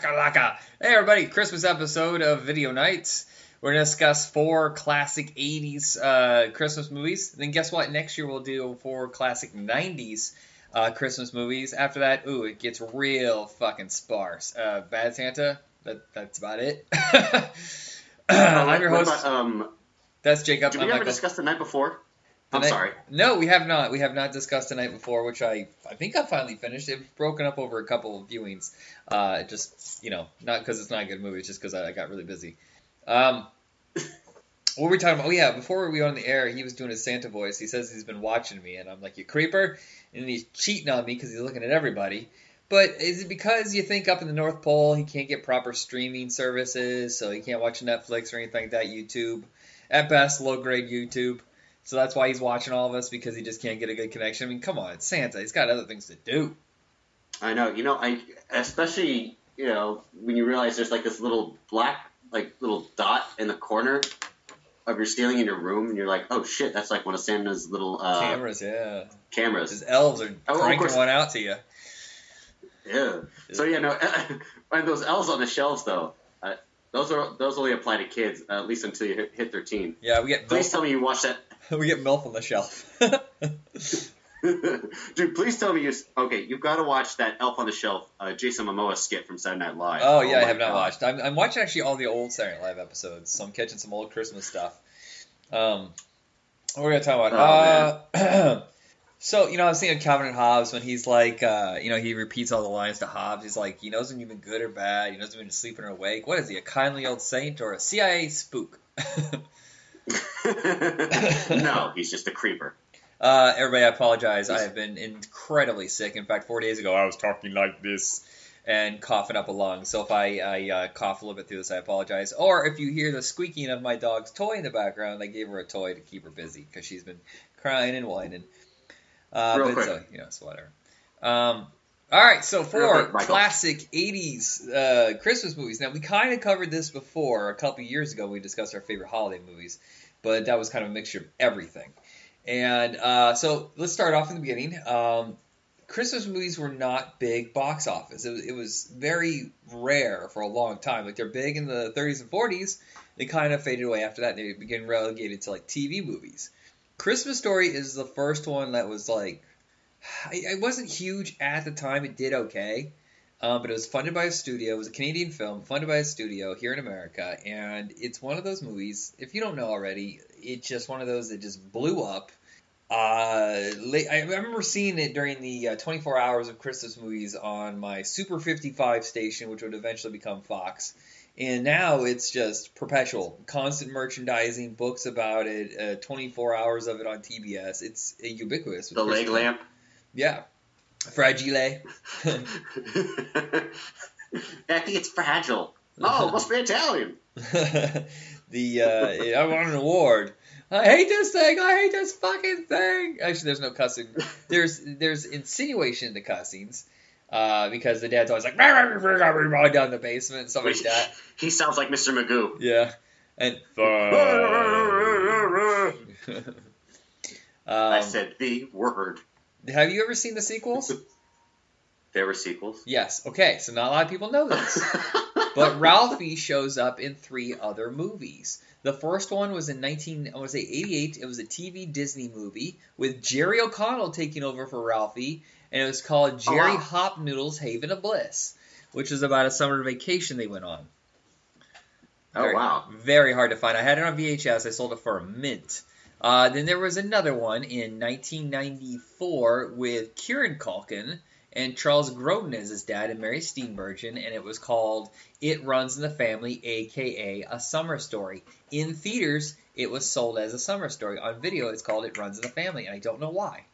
Hey everybody, Christmas episode of Video Nights. We're gonna discuss four classic '80s uh, Christmas movies. Then guess what? Next year we'll do four classic '90s uh, Christmas movies. After that, ooh, it gets real fucking sparse. Uh, Bad Santa. That, that's about it. I'm your host. about, um, that's Jacob. did I'm we ever Michael. discuss the night before? I'm night- sorry. No, we have not. We have not discussed the night before, which I I think I finally finished. It's broken up over a couple of viewings. Uh, just you know, not because it's not a good movie, it's just because I, I got really busy. Um, what were we talking about? Oh yeah, before we were on the air, he was doing his Santa voice. He says he's been watching me, and I'm like, you creeper, and he's cheating on me because he's looking at everybody. But is it because you think up in the North Pole he can't get proper streaming services, so he can't watch Netflix or anything like that? YouTube, at best, low grade YouTube. So that's why he's watching all of us because he just can't get a good connection. I mean, come on, it's Santa. He's got other things to do. I know. You know, I especially you know when you realize there's like this little black like little dot in the corner of your ceiling in your room, and you're like, oh shit, that's like one of Santa's little uh, Cameras, yeah. cameras. His elves are Oh, of cranking course. one out to you. Yeah. So yeah, no. and those elves on the shelves though, uh, those are those only apply to kids, uh, at least until you hit, hit 13. Yeah, we get Please milf, tell me you watched that. we get milf on the shelf. Dude, please tell me you. Okay, you've got to watch that Elf on the Shelf, uh, Jason Momoa skit from Saturday Night Live. oh yeah, I my have not God. watched. I'm, I'm watching actually all the old Saturday Night Live episodes, so I'm catching some old Christmas stuff. Um, what we're gonna talk about? Oh, uh, so you know, I was thinking of Calvin and Hobbes when he's like, uh, you know, he repeats all the lines to Hobbes. He's like, he knows when you've been good or bad. He knows when you're sleeping or awake. What is he? A kindly old saint or a CIA spook? no, he's just a creeper. Uh, everybody, I apologize. I have been incredibly sick. In fact, four days ago, I was talking like this and coughing up a lung. So if I, I uh, cough a little bit through this, I apologize. Or if you hear the squeaking of my dog's toy in the background, I gave her a toy to keep her busy because she's been crying and whining. Uh, Real but quick. so, you know, it's whatever. Um, all right, so for quick, classic '80s uh, Christmas movies. Now we kind of covered this before a couple years ago. We discussed our favorite holiday movies, but that was kind of a mixture of everything. And uh, so let's start off in the beginning. Um, Christmas movies were not big box office. It was, it was very rare for a long time. Like they're big in the 30s and 40s. They kind of faded away after that. They began relegated to like TV movies. Christmas Story is the first one that was like, it wasn't huge at the time. It did okay. Um, but it was funded by a studio. It was a Canadian film funded by a studio here in America, and it's one of those movies. If you don't know already, it's just one of those that just blew up. Uh, I remember seeing it during the uh, 24 hours of Christmas movies on my Super 55 station, which would eventually become Fox. And now it's just perpetual, constant merchandising, books about it, uh, 24 hours of it on TBS. It's uh, ubiquitous. The leg lamp. Yeah. Fragile. I think it's fragile. Oh, it must be Italian. the uh, I want an award. I hate this thing. I hate this fucking thing. Actually, there's no cussing. There's there's insinuation in the cussings. Uh, because the dad's always like down in the basement and stuff like that. He sounds like Mr. Magoo. Yeah, and I um, said the word. have you ever seen the sequels? There were sequels. Yes. Okay, so not a lot of people know this. But Ralphie shows up in three other movies. The first one was in 19, I want to say 88. It was a TV Disney movie with Jerry O'Connell taking over for Ralphie, and it was called Jerry Oh, wow. Hopnoodle's Haven of Bliss, which was about a summer vacation they went on. oh Very- wow. Very hard to find. I had it on VHS. I sold it for a mint. Uh, then there was another one in 1994 with Kieran Culkin and Charles Grodin as his dad and Mary Steenburgen, and it was called It Runs in the Family, aka A Summer Story. In theaters, it was sold as a summer story. On video, it's called It Runs in the Family, and I don't know why.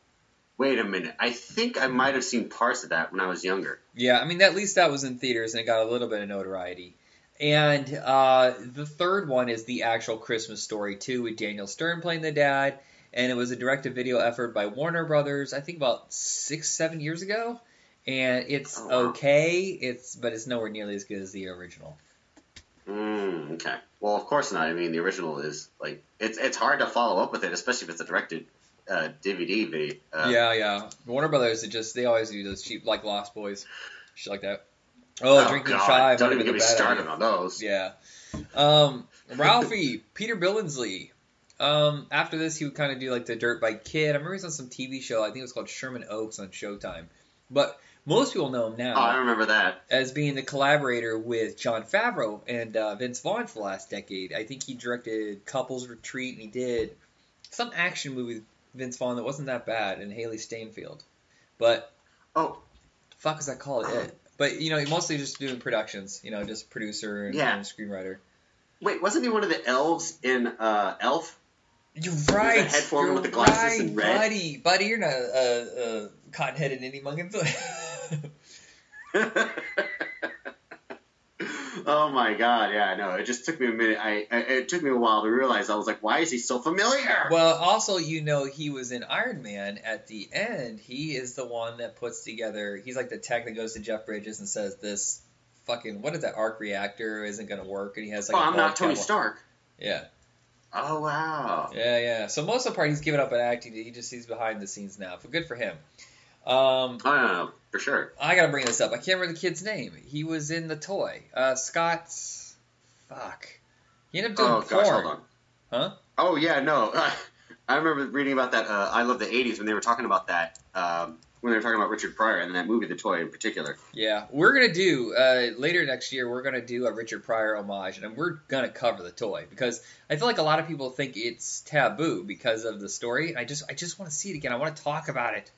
Wait a minute. I think I might have seen parts of that when I was younger. Yeah, I mean, at least that was in theaters and it got a little bit of notoriety. And uh, the third one is the actual Christmas story, too, with Daniel Stern playing the dad. And it was a direct to video effort by Warner Brothers, I think about six, seven years ago. And it's Oh, wow. okay, it's but it's nowhere nearly as good as the original. Mm, okay. Well, of course not. I mean, the original is like it's it's hard to follow up with it, especially if it's a directed uh, DVD video. Uh, yeah, yeah. Warner Brothers, it just they always do those cheap, like Lost Boys, shit like that. Oh, drinking God, chai. Don't even get me been a bad started on those. Yeah. Um, Ralphie, Peter Billingsley. Um, after this, he would kind of do like the Dirt Bike Kid. I remember he was on some TV show. I think it was called Sherman Oaks on Showtime. But most people know him now Oh, I remember that. as being the collaborator with Jon Favreau and uh, Vince Vaughn for the last decade. I think he directed Couples Retreat and he did some action movie with Vince Vaughn that wasn't that bad and Hailee Steinfeld. But Oh, fuck is that called? It. But you know, he mostly just doing productions. You know, just producer and, Yeah. and screenwriter. wait, wasn't he one of the elves in uh, Elf? You're right. head form you're with the glasses right, in red. buddy. Buddy, you're not a uh, uh, cotton-headed ninny muggins. oh my god, yeah, I know. It just took me a minute. I, I it took me a while to realize. I was like, why is he so familiar? well, also, you know, he was in Iron Man at the end. He is the one that puts together. He's like the tech that goes to Jeff Bridges and says this fucking what is that arc reactor isn't going to work, and he has like. oh, I'm not Tony. Stark. Yeah, Oh wow. yeah, yeah. So most of the part, he's given up on acting. He just he's behind the scenes now. But good for him. Um, I don't know for sure. I gotta bring this up. I can't remember the kid's name. He was in the toy. Uh, Scott. Fuck. He ended up doing Oh porn. gosh, hold on. Huh? Oh yeah, no. I remember reading about that. Uh, I love the '80s when they were talking about that. Um, when they were talking about Richard Pryor and that movie, The Toy in particular. Yeah, we're gonna do uh, later next year. We're gonna do a Richard Pryor homage, and we're gonna cover the toy because I feel like a lot of people think it's taboo because of the story. I just, I just want to see it again. I want to talk about it.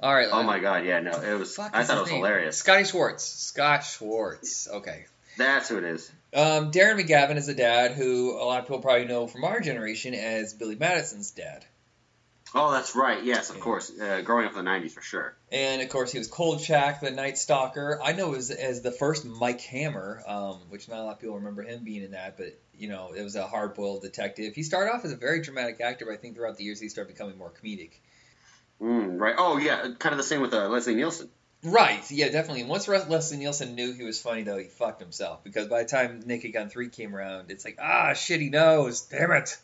All right. Oh my god, yeah, no, it was. I thought it was name? hilarious. Scotty Schwartz. Scott Schwartz. Okay. That's who it is. Um, Darren McGavin is a dad who a lot of people probably know from our generation as Billy Madison's dad. Oh, that's right. Yes, of Yeah. course. Uh, growing up in the '90s for sure. And of course, he was Kolchak, the Night Stalker. I know as, as the first Mike Hammer, um, which not a lot of people remember him being in that, but you know, it was a hard-boiled detective. He started off as a very dramatic actor, but I think throughout the years he started becoming more comedic. Mm, right. Oh yeah, kind of the same with uh, Leslie Nielsen. Right? Yeah, definitely. Once Res- Leslie Nielsen knew he was funny, though, he fucked himself because by the time Naked Gun Three came around, it's like, ah, shit, he knows. Damn it.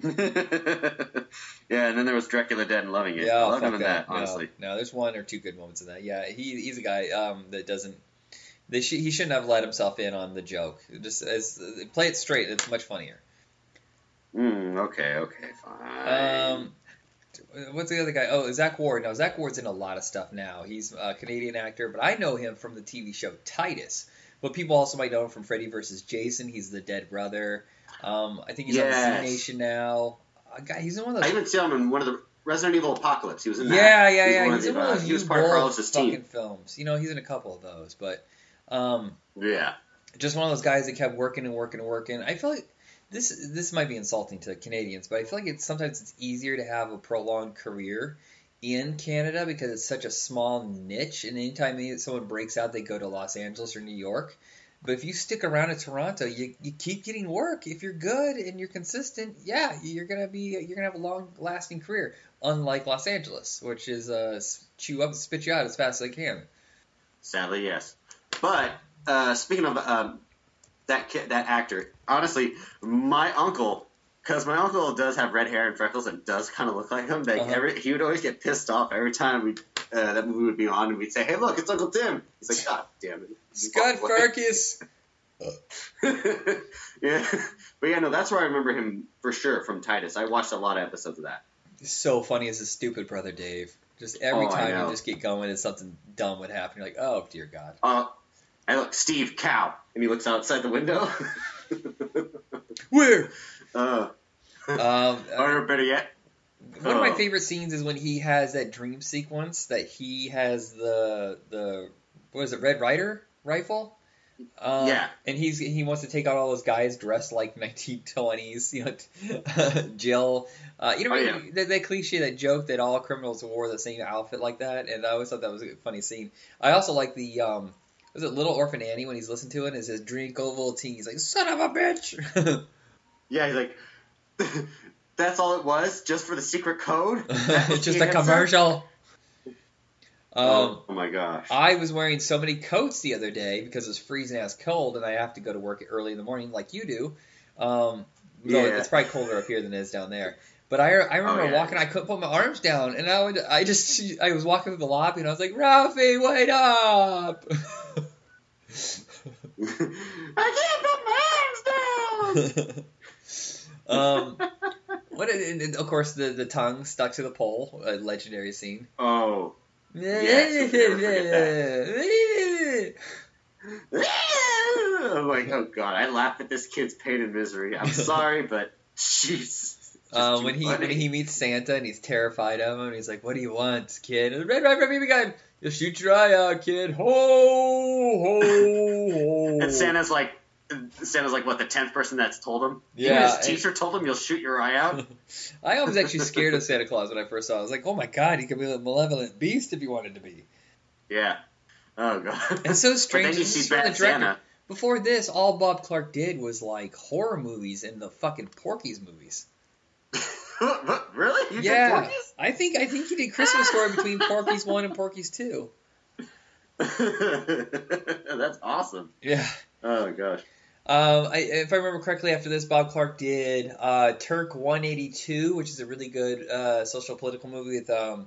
yeah, and then there was Dracula Dead and Loving It. Yeah, I love fuck him in that, No, honestly. No, there's one or two good moments in that. Yeah, he he's a guy um, that doesn't. They sh- he shouldn't have let himself in on the joke. Just as play it straight, it's much funnier. Mm, okay, okay, fine. Um, what's the other guy? Oh, Zack Ward. Now Zack Ward's in a lot of stuff now. He's a Canadian actor, but I know him from the TV show Titus. But people also might know him from Freddy vs. Jason. He's the dead brother. Um, I think he's on Yes. Z Nation now. Uh, guy, he's in one of those. I even saw him in one of the Resident Evil Apocalypse. He was in that. Yeah, yeah, He's yeah. He's the, in one uh, of those he was part of Carlos's team. fucking films. You know, he's in a couple of those, but um, Yeah. just one of those guys that kept working and working and working. I feel like this this might be insulting to Canadians, but I feel like it's sometimes it's easier to have a prolonged career in Canada because it's such a small niche, and anytime someone breaks out, they go to Los Angeles or New York. But if you stick around in Toronto, you, you keep getting work. If you're good and you're consistent, yeah, you're gonna be you're gonna have a long lasting career. Unlike Los Angeles, which is uh, chew up, spit you out as fast as they can. Sadly, yes. But uh, speaking of um, that ki- that actor, honestly, my uncle, because my uncle does have red hair and freckles and does kind of look like him. Like Uh-huh. every, he would always get pissed off every time we uh, that movie would be on, and we'd say, "Hey, look, it's Uncle Tim." He's like, "God damn it, Scut. Farkus. yeah, but yeah, no, that's where I remember him for sure from Titus. I watched a lot of episodes of that. so funny as his stupid brother Dave. Just every Oh, time you just get going and something dumb would happen. You're like, oh dear God. Uh, I look, Steve Cow, and he looks outside the window. Where? uh, Um, or better yet, one of my oh. favorite scenes is when he has that dream sequence that he has the the what is it Red Ryder rifle. Um, Yeah. and he's he wants to take out all those guys dressed like 1920s, you know, Jill. Uh, you know, Oh, yeah. that, that cliche, that joke that all criminals wore the same outfit like that, and I always thought that was a funny scene. I also like the um, was it Little Orphan Annie when he's listening to it and it says drink Ovaltine. He's like, son of a bitch. Yeah, he's like, that's all it was, just for the secret code. It's just a answer? commercial. Um, oh, oh my gosh. I was wearing so many coats the other day because it was freezing ass cold, and I have to go to work early in the morning like you do. Um, Yeah. it's probably colder up here than it is down there. But I, I remember Oh, yeah. walking, I couldn't put my arms down, and I would, I just, I was walking through the lobby, and I was like, Ralphie, wait up! I can't put my arms down. um, what? Of course, the the tongue stuck to the pole, a legendary scene. Oh. Yes, who can I'm like, oh god, I laugh at this kid's pain and misery. I'm sorry, but jeez. It's just Um, too when he funny. when he meets Santa and he's terrified of him, and he's like, "What do you want, kid?" And, red, red, red, baby gun. You'll shoot your eye out, kid. Ho, ho, ho. And Santa's like, Santa's like, what, the tenth person that's told him? Yeah, Even his and- teacher told him you'll shoot your eye out. I was actually scared of Santa Claus when I first saw. it. I was like, "Oh my god, he could be a malevolent beast if he wanted to be." yeah. Oh god. It's so But strange. then you see from the Bad. Santa. Before this, all Bob Clark did was like horror movies and the fucking Porky's movies. What, really? You did yeah? I think I think he did Christmas Story between Porky's one and Porky's two. That's awesome. Yeah. Oh gosh. Um, I, if I remember correctly, after this, Bob Clark did uh, Turk 182, which is a really good uh, social political movie with um,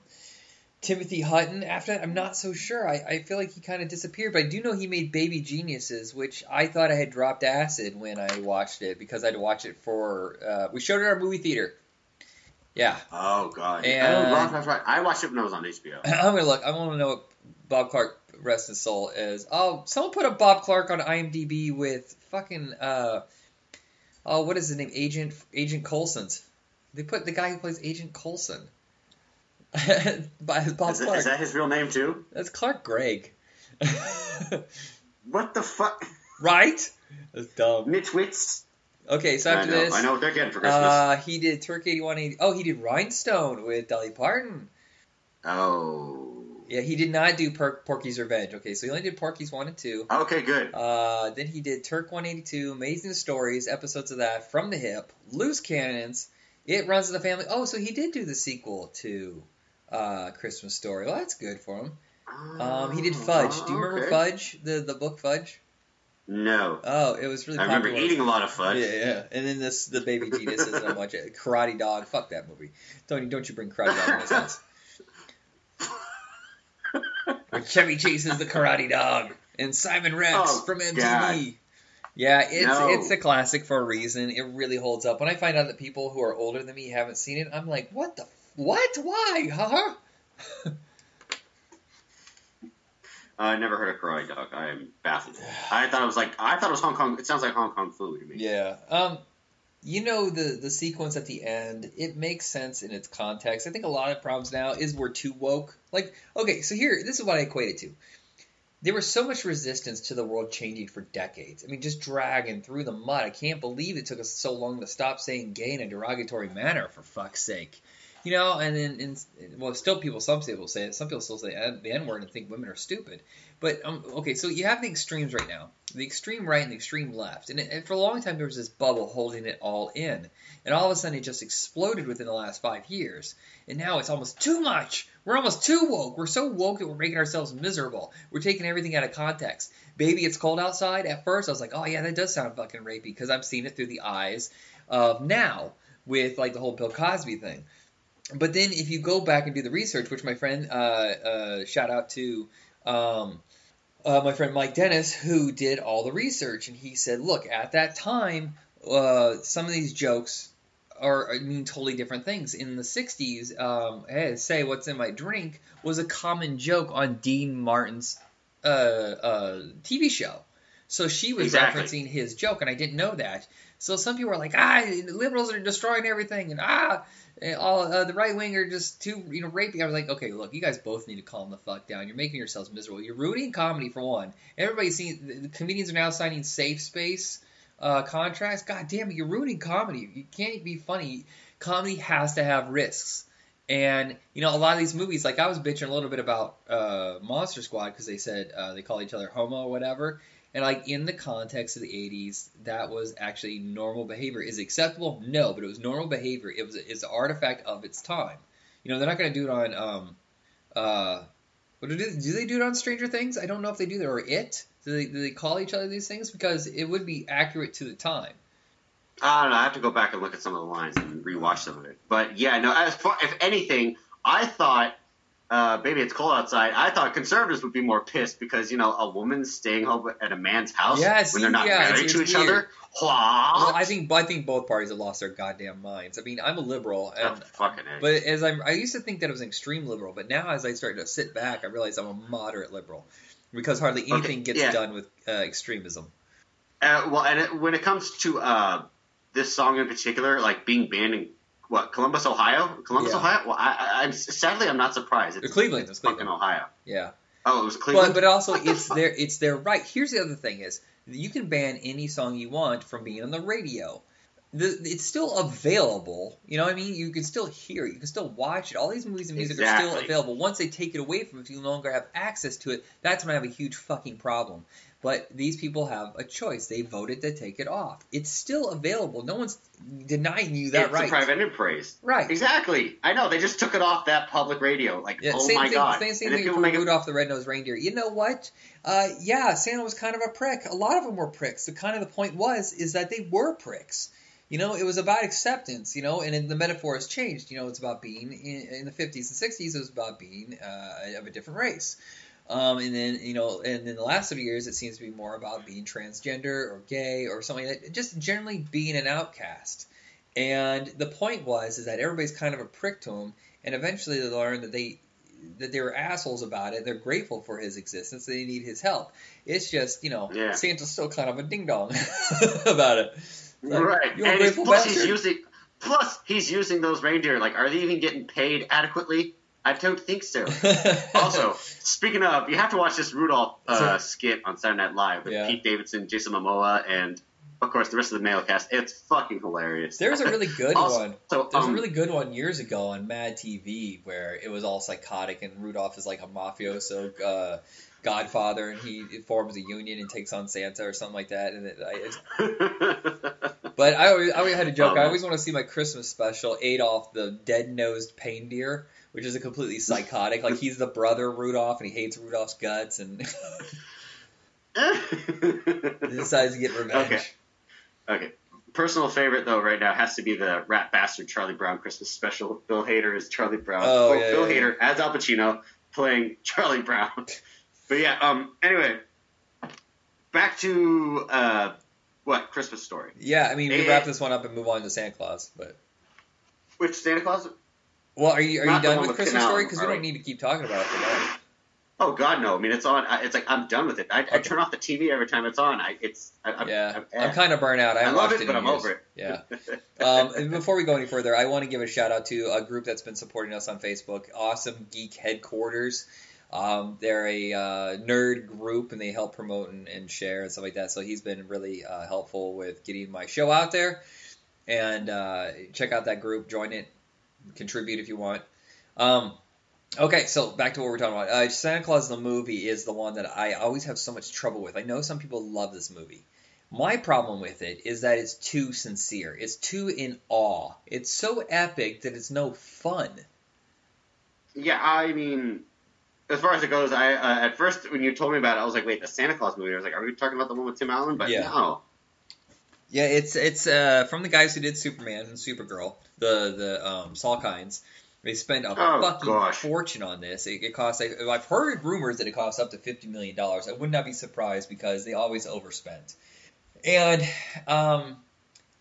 Timothy Hutton. After that, I'm not so sure. I, I feel like he kind of disappeared, but I do know he made Baby Geniuses, which I thought I had dropped acid when I watched it because I to watch it for. Uh, we showed it at our movie theater. Yeah, Oh god. And- oh, that's right. I watched it when it was on HBO. I'm gonna look. I want to know what Bob Clark, rest his soul, is. Oh, someone put a Bob Clark on IMDb with fucking uh, oh, what is his name? Agent Agent Coulson's. They put the guy who plays Agent Coulson. By Bob Is, Clark. is that his real name too? That's Clark Gregg. What the fuck? right? That's dumb. Nitwits. Okay, so I after know. this, I know what they're getting for Christmas. uh, he did Turk 8180. Oh, he did Rhinestone with Dolly Parton. oh. Yeah, he did not do per- Porky's Revenge. Okay, so he only did Porky's 1 and 2. Okay, good. Uh, then he did Turk 182, Amazing Stories, episodes of that, From the Hip, Loose Cannons, It Runs in the Family. Oh, so he did do the sequel to uh, Christmas Story. Well, that's good for him. Um, he did Fudge. Do you remember Oh, okay. Fudge? The the book Fudge? No. Oh, it was really I remember popular. eating a lot of fudge. Yeah, yeah. And then this the Baby and a bunch of Karate Dog. Fuck that movie. Don't don't you bring Karate Dog in this house. When Chevy Chase's the Karate Dog and Simon Rex Oh, from MTV. God. Yeah, it's No. it's a classic for a reason. It really holds up. When I find out that people who are older than me haven't seen it, I'm like, what the what? Why? Huh? I never heard of Karate Dog. I am baffled. I thought it was like I thought it was Hong Kong. It sounds like Hong Kong food to me. Yeah. Um, you know the the sequence at the end. It makes sense in its context. I think a lot of problems now is we're too woke. Like, okay, so here, this is what I equate it to. There was so much resistance to the world changing for decades. I mean, just dragging through the mud. I can't believe it took us so long to stop saying gay in a derogatory manner. For fuck's sake. You know, and then, well, still people, some people say it. Some people still say the N word and think women are stupid. But um, okay, so you have the extremes right now, the extreme right and the extreme left, and, and for a long time there was this bubble holding it all in, and all of a sudden it just exploded within the last five years, and now it's almost too much. We're almost too woke. We're so woke that we're making ourselves miserable. We're taking everything out of context. Baby, it's cold outside. At first, I was like, oh yeah, that does sound fucking rapey because I'm seeing it through the eyes of now with like the whole Bill Cosby thing. But then if you go back and do the research, which my friend, uh, uh, shout out to um, uh, my friend Mike Dennis, who did all the research, and he said, look, at that time, uh, some of these jokes are I mean totally different things. In the '60s, um, hey, say what's in my drink was a common joke on Dean Martin's uh, uh, TV show. So she was Exactly. referencing his joke, and I didn't know that. So some people are like, ah, liberals are destroying everything, and ah, and all uh, the right wing are just too, you know, rapey. I was like, okay, look, you guys both need to calm the fuck down. You're making yourselves miserable. You're ruining comedy for one. Everybody's seeing the, the comedians are now signing safe space uh, contracts. God damn it, you're ruining comedy. You can't be funny. Comedy has to have risks. And you know, a lot of these movies, like I was bitching a little bit about uh, Monster Squad because they said uh, they call each other homo or whatever. And like in the context of the '80s, that was actually normal behavior. Is it acceptable? No, but it was normal behavior. It was it's an artifact of its time. You know, they're not going to do it on um, uh, what do they, do they do it on Stranger Things? I don't know if they do that or it. Do they, do they call each other these things because it would be accurate to the time. I don't know. I have to go back and look at some of the lines and rewatch some of it. But yeah, no. As far if anything, I thought, uh, baby, it's cold outside. I thought conservatives would be more pissed because you know a woman's staying home at a man's house when they're not yeah, married it's- to it's each weird. other. Well, I think I think both parties have lost their goddamn minds. I mean, I'm a liberal, and but as I'm, I used to think that I was an extreme liberal, but now as I start to sit back, I realize I'm a moderate liberal because hardly Okay, anything gets yeah. done with uh, extremism. Uh, well, and it, when it comes to uh, this song in particular, like being banned in what Columbus, Ohio, Columbus, Yeah. Ohio. Well, I, I, I'm sadly I'm not surprised. It's Cleveland, it's fucking Cleveland. Ohio. Yeah. Oh, it was Cleveland. But but also it's their it's their right. Here's the other thing is you can ban any song you want from being on the radio. The, it's still available. You know what I mean? You can still hear it. You can still watch it. All these movies and music are still available. Once they take it away from you, if you no longer have access to it, that's when I have a huge fucking problem. But these people have a choice. They voted to take it off. It's still available. No one's denying you that it's right. a private praise. right. Exactly. I know. They just took it off that public radio. Like, Yeah, oh same my thing, god. Same, same thing for make it. Rudolph the Red-Nosed Reindeer. You know what? Uh, yeah, Santa was kind of a prick. A lot of them were pricks. The kind of the point was is that they were pricks. You know, it was about acceptance. You know, and the metaphor has changed. You know, it's about being in, in the 50s and 60s. It was about being uh, of a different race. Um, and then you know, and in the last few years, it seems to be more about being transgender or gay or something like that. Just generally being an outcast. And the point was is that everybody's kind of a prick to him, and eventually they learn that they that they were assholes about it. They're grateful for his existence. They need his help. It's just you know Yeah. Santa's still kind of a ding dong about it. Like, right. And plus, bastard. he's using. Plus, he's using those reindeer. Like, are they even getting paid adequately? I don't think so. also, speaking of, you have to watch this Rudolph uh, skit on Saturday Night Live with Yeah. Pete Davidson, Jason Momoa, and of course the rest of the male cast. It's fucking hilarious. There's a really good Also, one. So, There's um, a really good one years ago on Mad TV where it was all psychotic and Rudolph is like a mafioso uh, godfather and he forms a union and takes on Santa or something like that. And it, I, it's, but I always, I always had a joke. I Oh. always want to see my Christmas special, Adolf the dead-nosed reindeer, which is a completely psychotic. Like he's the brother of Rudolph and he hates Rudolph's guts and he decides to get revenge. Okay. Okay. Personal favorite though right now has to be the rat bastard Charlie Brown Christmas special. Bill Hader is Charlie Brown. Oh, yeah, Bill yeah, Hader as Al Pacino playing Charlie Brown. but yeah, um anyway, back to uh what Christmas story? Yeah, I mean we wrap this one up and move on to Santa Claus, but. Which Santa Claus? Well, are you are you Not done with Christmas Tim Story? Because we don't need to keep talking about it for long. Oh God, no! I mean, it's on. I, it's like I'm done with it. I, I turn off the TV every time it's on. I it's I, I'm, Yeah, I'm, I'm kind of burnt out. I, I love it, in but I'm years. over it. Yeah. Um, and before we go any further, I want to give a shout out to a group that's been supporting us on Facebook, Awesome Geek Headquarters. Um, they're a uh, nerd group and they help promote and, and share and stuff like that. So he's been really uh, helpful with getting my show out there. And uh, check out that group, join it, contribute if you want. Um, okay, so back to what we're talking about. Uh, Santa Claus the movie is the one that I always have so much trouble with. I know some people love this movie. My problem with it is that it's too sincere. It's too in awe. It's so epic that it's no fun. Yeah, I mean, as far as it goes, I uh, at first when you told me about it, I was like, wait, the Santa Claus movie. I was like, are we talking about the one with Tim Allen? But Yeah. no. Yeah, it's it's uh, from the guys who did Superman and Supergirl, the the um, Salkinds. They spent a Oh, fucking gosh. fortune on this. It, it costs. I, I've heard rumors that it costs up to fifty million dollars. I would not be surprised because they always overspent. And um,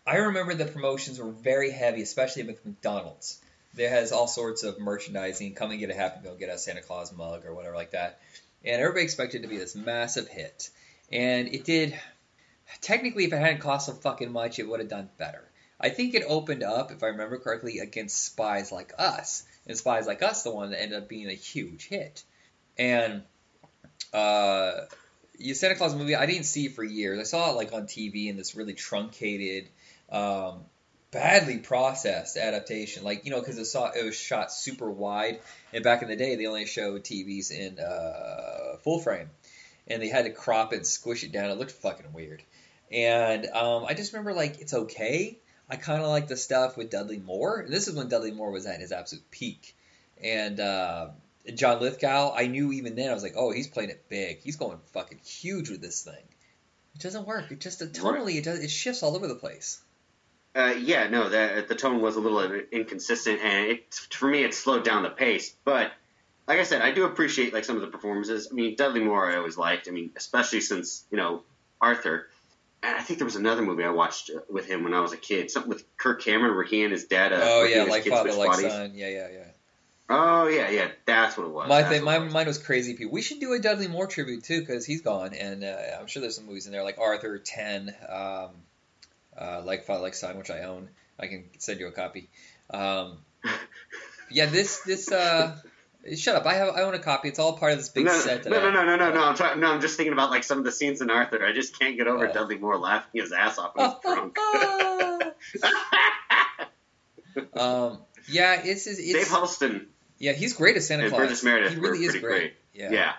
I remember the promotions were very heavy, especially with McDonald's. There has all sorts of merchandising. Come and get a Happy Meal, get a Santa Claus mug or whatever like that. And everybody expected it to be this massive hit, and it did. Technically, if it hadn't cost so fucking much, it would have done better. I think it opened up, if I remember correctly, against Spies Like Us, and Spies Like Us, the one that ended up being a huge hit. And uh, the Santa Claus movie, I didn't see for years. I saw it like on TV in this really truncated, um, badly processed adaptation. Like you know, because it saw it was shot super wide, and back in the day, they only showed TVs in uh, full frame, and they had to crop it and squish it down. It looked fucking weird. And um, I just remember like it's okay. I kind of like the stuff with Dudley Moore. And this is when Dudley Moore was at his absolute peak. And uh, John Lithgow, I knew even then I was like, oh, he's playing it big. He's going fucking huge with this thing. It doesn't work. It just tonally it does it shifts all over the place. Uh, yeah, no, the the tone was a little inconsistent, and it for me it slowed down the pace. But like I said, I do appreciate like some of the performances. I mean, Dudley Moore I always liked. I mean, especially since you know Arthur. And I think there was another movie I watched uh, with him when I was a kid, something with Kirk Cameron where he and his dad. Uh, oh yeah, like father, like bodies. son. Yeah, yeah, yeah. Oh yeah, yeah, that's what it was. My That's thing, my was. mine was Crazy People. We should do a Dudley Moore tribute too, because he's gone, and uh, I'm sure there's some movies in there like Arthur, Ten, um, uh, like Father, like Son, which I own. I can send you a copy. Um, yeah, this this uh, shut up. I have I own a copy. It's all part of this big no, set. No, no, no, no, no, no. I'm trying. No, I'm just thinking about like some of the scenes in Arthur. I just can't get over. Dudley Moore laughing his ass off when he's drunk. um, yeah, it's it's, Dave it's Huddleston yeah, he's great as Santa and Claus. Burgess Meredith he really is great. great. Yeah. Yeah.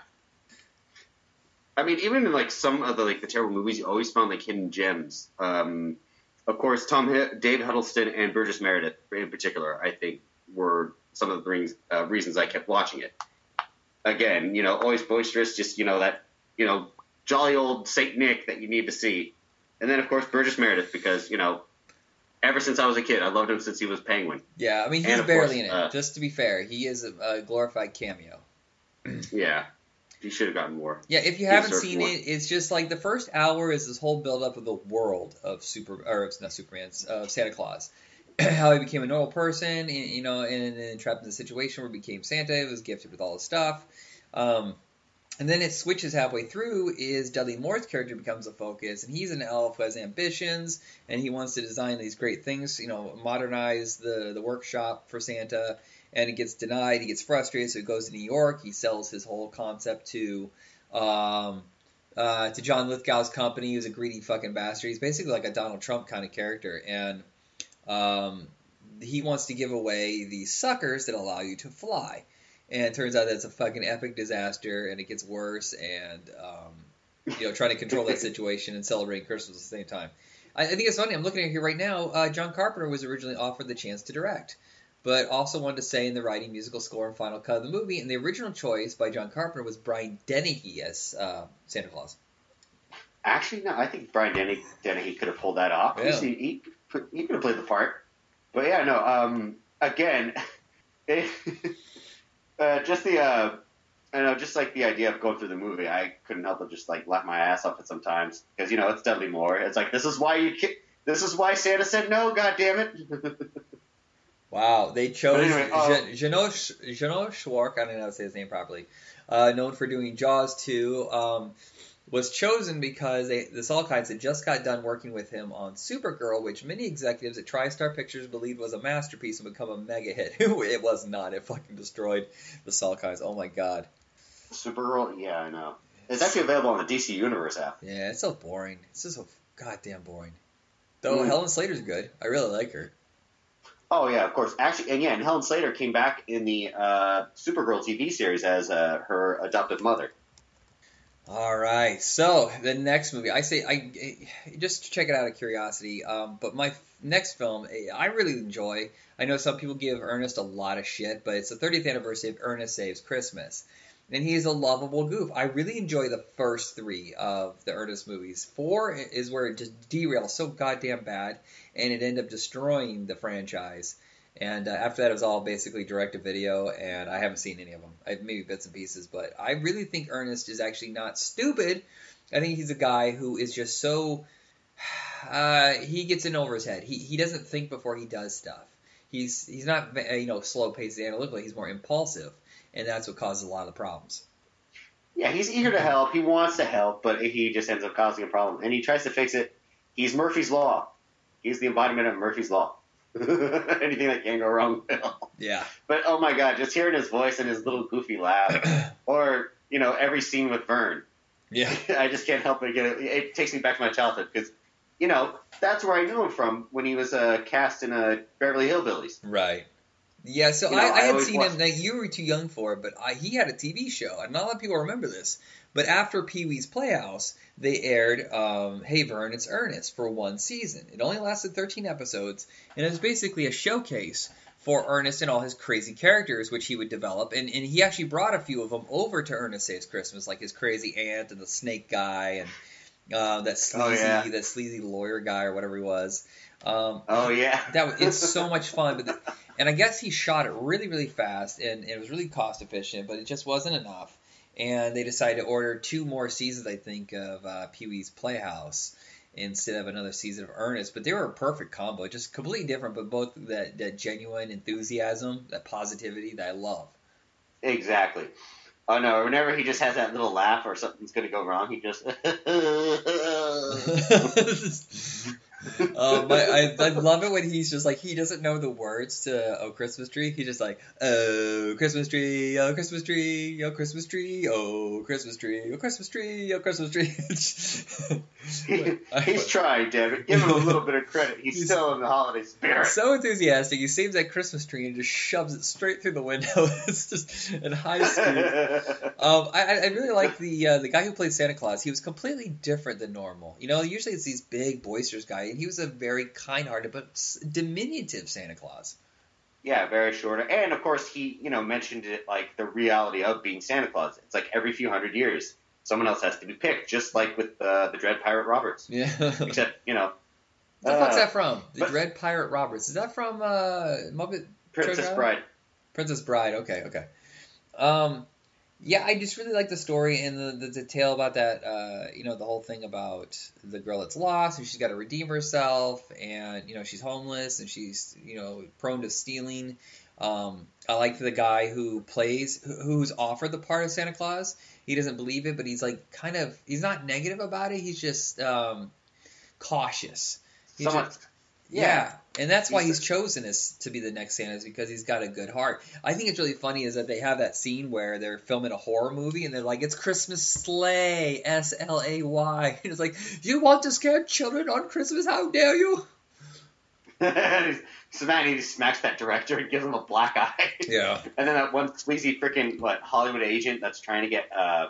I mean, even in like some of the like the terrible movies, you always found like hidden gems. Um, of course, Tom, H- Dave Huddleston, and Burgess Meredith, in particular, I think were some of the rings, uh, reasons I kept watching it. Again, you know, always boisterous, just you know that you know jolly old Saint Nick that you need to see, and then of course Burgess Meredith because you know. Ever since I was a kid, I loved him since he was Penguin. Yeah, I mean he's barely course, in it. uh, Just to be fair, he is a, a glorified cameo. Yeah, he should have gotten more. Yeah, if you He haven't seen more. it, it's just like the first hour is this whole build up of the world of super or it's not Superman's of Santa Claus. How he became a normal person, you know, and then trapped in the situation where he became Santa, he was gifted with all this stuff. Um, and then it switches halfway through. Is Dudley Moore's character becomes a focus, and he's an elf who has ambitions, and he wants to design these great things, you know, modernize the the workshop for Santa, and it gets denied. He gets frustrated, so he goes to New York. He sells his whole concept to um, uh, to John Lithgow's company, who's a greedy fucking bastard. He's basically like a Donald Trump kind of character, and um, he wants to give away these suckers that allow you to fly. And it turns out that's a fucking epic disaster, and it gets worse, and um, you know, trying to control that situation and celebrating Christmas at the same time. I, I think it's funny. I'm looking at it here right now. Uh, John Carpenter was originally offered the chance to direct, but also wanted to say in the writing, musical score, and final cut of the movie. And the original choice by John Carpenter was Brian Dennehy as uh, Santa Claus. Actually, no, I think Brian Dennehy, Dennehy could have pulled that off. Yeah. He, he, could have played the part. But yeah, no, um, again, it, uh, just the, uh, I know, just like the idea of going through the movie, I couldn't help but just like laugh my ass off at sometimes because you know it's Dudley Moore. It's like this is why you, ki- this is why Santa said no. God damn it! Wow, they chose anyway, uh, Janosh Janosh Schwark. I don't know how to say his name properly. Uh, known for doing Jaws 2, um, was chosen because they, the Salkinds had just got done working with him on Supergirl, which many executives at TriStar Pictures believed was a masterpiece and would become a mega hit. it was not. It fucking destroyed the Salkinds. Oh my god. Supergirl, yeah, I know. It's actually available on the DC Universe app. Yeah, it's so boring. It's just so goddamn boring. Though Mm. Helen Slater's good. I really like her. Oh yeah, of course. Actually, and yeah, and Helen Slater came back in the uh, Supergirl TV series as uh, her adoptive mother. All right. So the next movie, I say, I just check it out of curiosity. Um, but my f- next film, eh, I really enjoy. I know some people give Ernest a lot of shit, but it's the 30th anniversary of Ernest Saves Christmas, and he's a lovable goof. I really enjoy the first three of the Ernest movies. Four is where it just derails so goddamn bad, and it ended up destroying the franchise. And uh, after that, it was all basically direct to video, and I haven't seen any of them. I maybe bits and pieces, but I really think Ernest is actually not stupid. I think he's a guy who is just so uh, he gets in over his head. He he doesn't think before he does stuff. He's he's not uh, you know slow paced analytically. He's more impulsive, and that's what causes a lot of the problems. Yeah, he's eager to help. He wants to help, but he just ends up causing a problem, and he tries to fix it. He's Murphy's law. He's the embodiment of Murphy's law. Anything that can go wrong will. Yeah. But oh my god, just hearing his voice and his little goofy laugh, or you know every scene with Vern, Yeah. I just can't help but get it. It takes me back to my childhood because, you know, that's where I knew him from when he was uh, cast in uh, Beverly Hillbillies. Right. Yeah, so You know, I, I I had seen watched- him. Now you were too young for it, but I, he had a TV show, and not a lot of people remember this. But after Pee Wee's Playhouse, they aired um, "Hey Vern, It's Ernest" for one season. It only lasted 13 episodes, and it was basically a showcase for Ernest and all his crazy characters, which he would develop. And, and he actually brought a few of them over to Ernest Saves Christmas, like his crazy aunt and the snake guy, and uh, that sleazy Oh, yeah. that sleazy lawyer guy or whatever he was. Um, Oh yeah. that was- it's so much fun, but the, and I guess he shot it really really fast and, and it was really cost efficient, but it just wasn't enough. And they decided to order two more seasons, I think, of uh, Pee Wee's Playhouse instead of another season of Ernest. But they were a perfect combo, just completely different, but both that that genuine enthusiasm, that positivity that I love. Exactly. Oh no! Whenever he just has that little laugh or something's gonna go wrong, he just. um, I, I, I love it when he's just like he doesn't know the words to "Oh Christmas Tree." He's just like "Oh Christmas tree, oh Christmas tree, oh Christmas tree, oh Christmas tree, oh Christmas tree, oh Christmas tree." He- he's trying, David. Give him a little bit of credit. He's, He's- still in the holiday spirit. so enthusiastic. He saves that Christmas tree and just shoves it straight through the window. it's just at high speed. Um, I, I really like the uh, the guy who played Santa Claus. He was completely different than normal. You know, usually it's these big, boisterous guy, and he was a very kind-hearted but diminutive Santa Claus. yeah, very short. And of course, he you know mentioned it like the reality of being Santa Claus. It's like every few hundred years, someone else has to be picked, just like with uh, the Dread Pirate Roberts. Yeah. Except you know, fuck's uh, that from? The but- Dread Pirate Roberts. Is that from uh, Muppet Princess Treasure Bride. Princess Bride? Okay, okay. Um, yeah, I just really like the story and the, the detail about that. Uh, you know, the whole thing about the girl that's lost and she's got to redeem herself, and you know she's homeless and she's you know prone to stealing. Um, I like the guy who plays, who's offered the part of Santa Claus. He doesn't believe it, but he's like kind of, he's not negative about it. He's just um, cautious. He's Somewhat. just- yeah. And that's why He's he's chosen as to be the next Santa is because he's got a good heart. I think it's really funny is that they have that scene where they're filming a horror movie and they're like, "It's Christmas sleigh, S L A Y." And it's like, "You want to scare children on Christmas? How dare you?" so man, he just smacks that director and gives him a black eye. Yeah. And then that one sleazy freaking what Hollywood agent that's trying to get uh,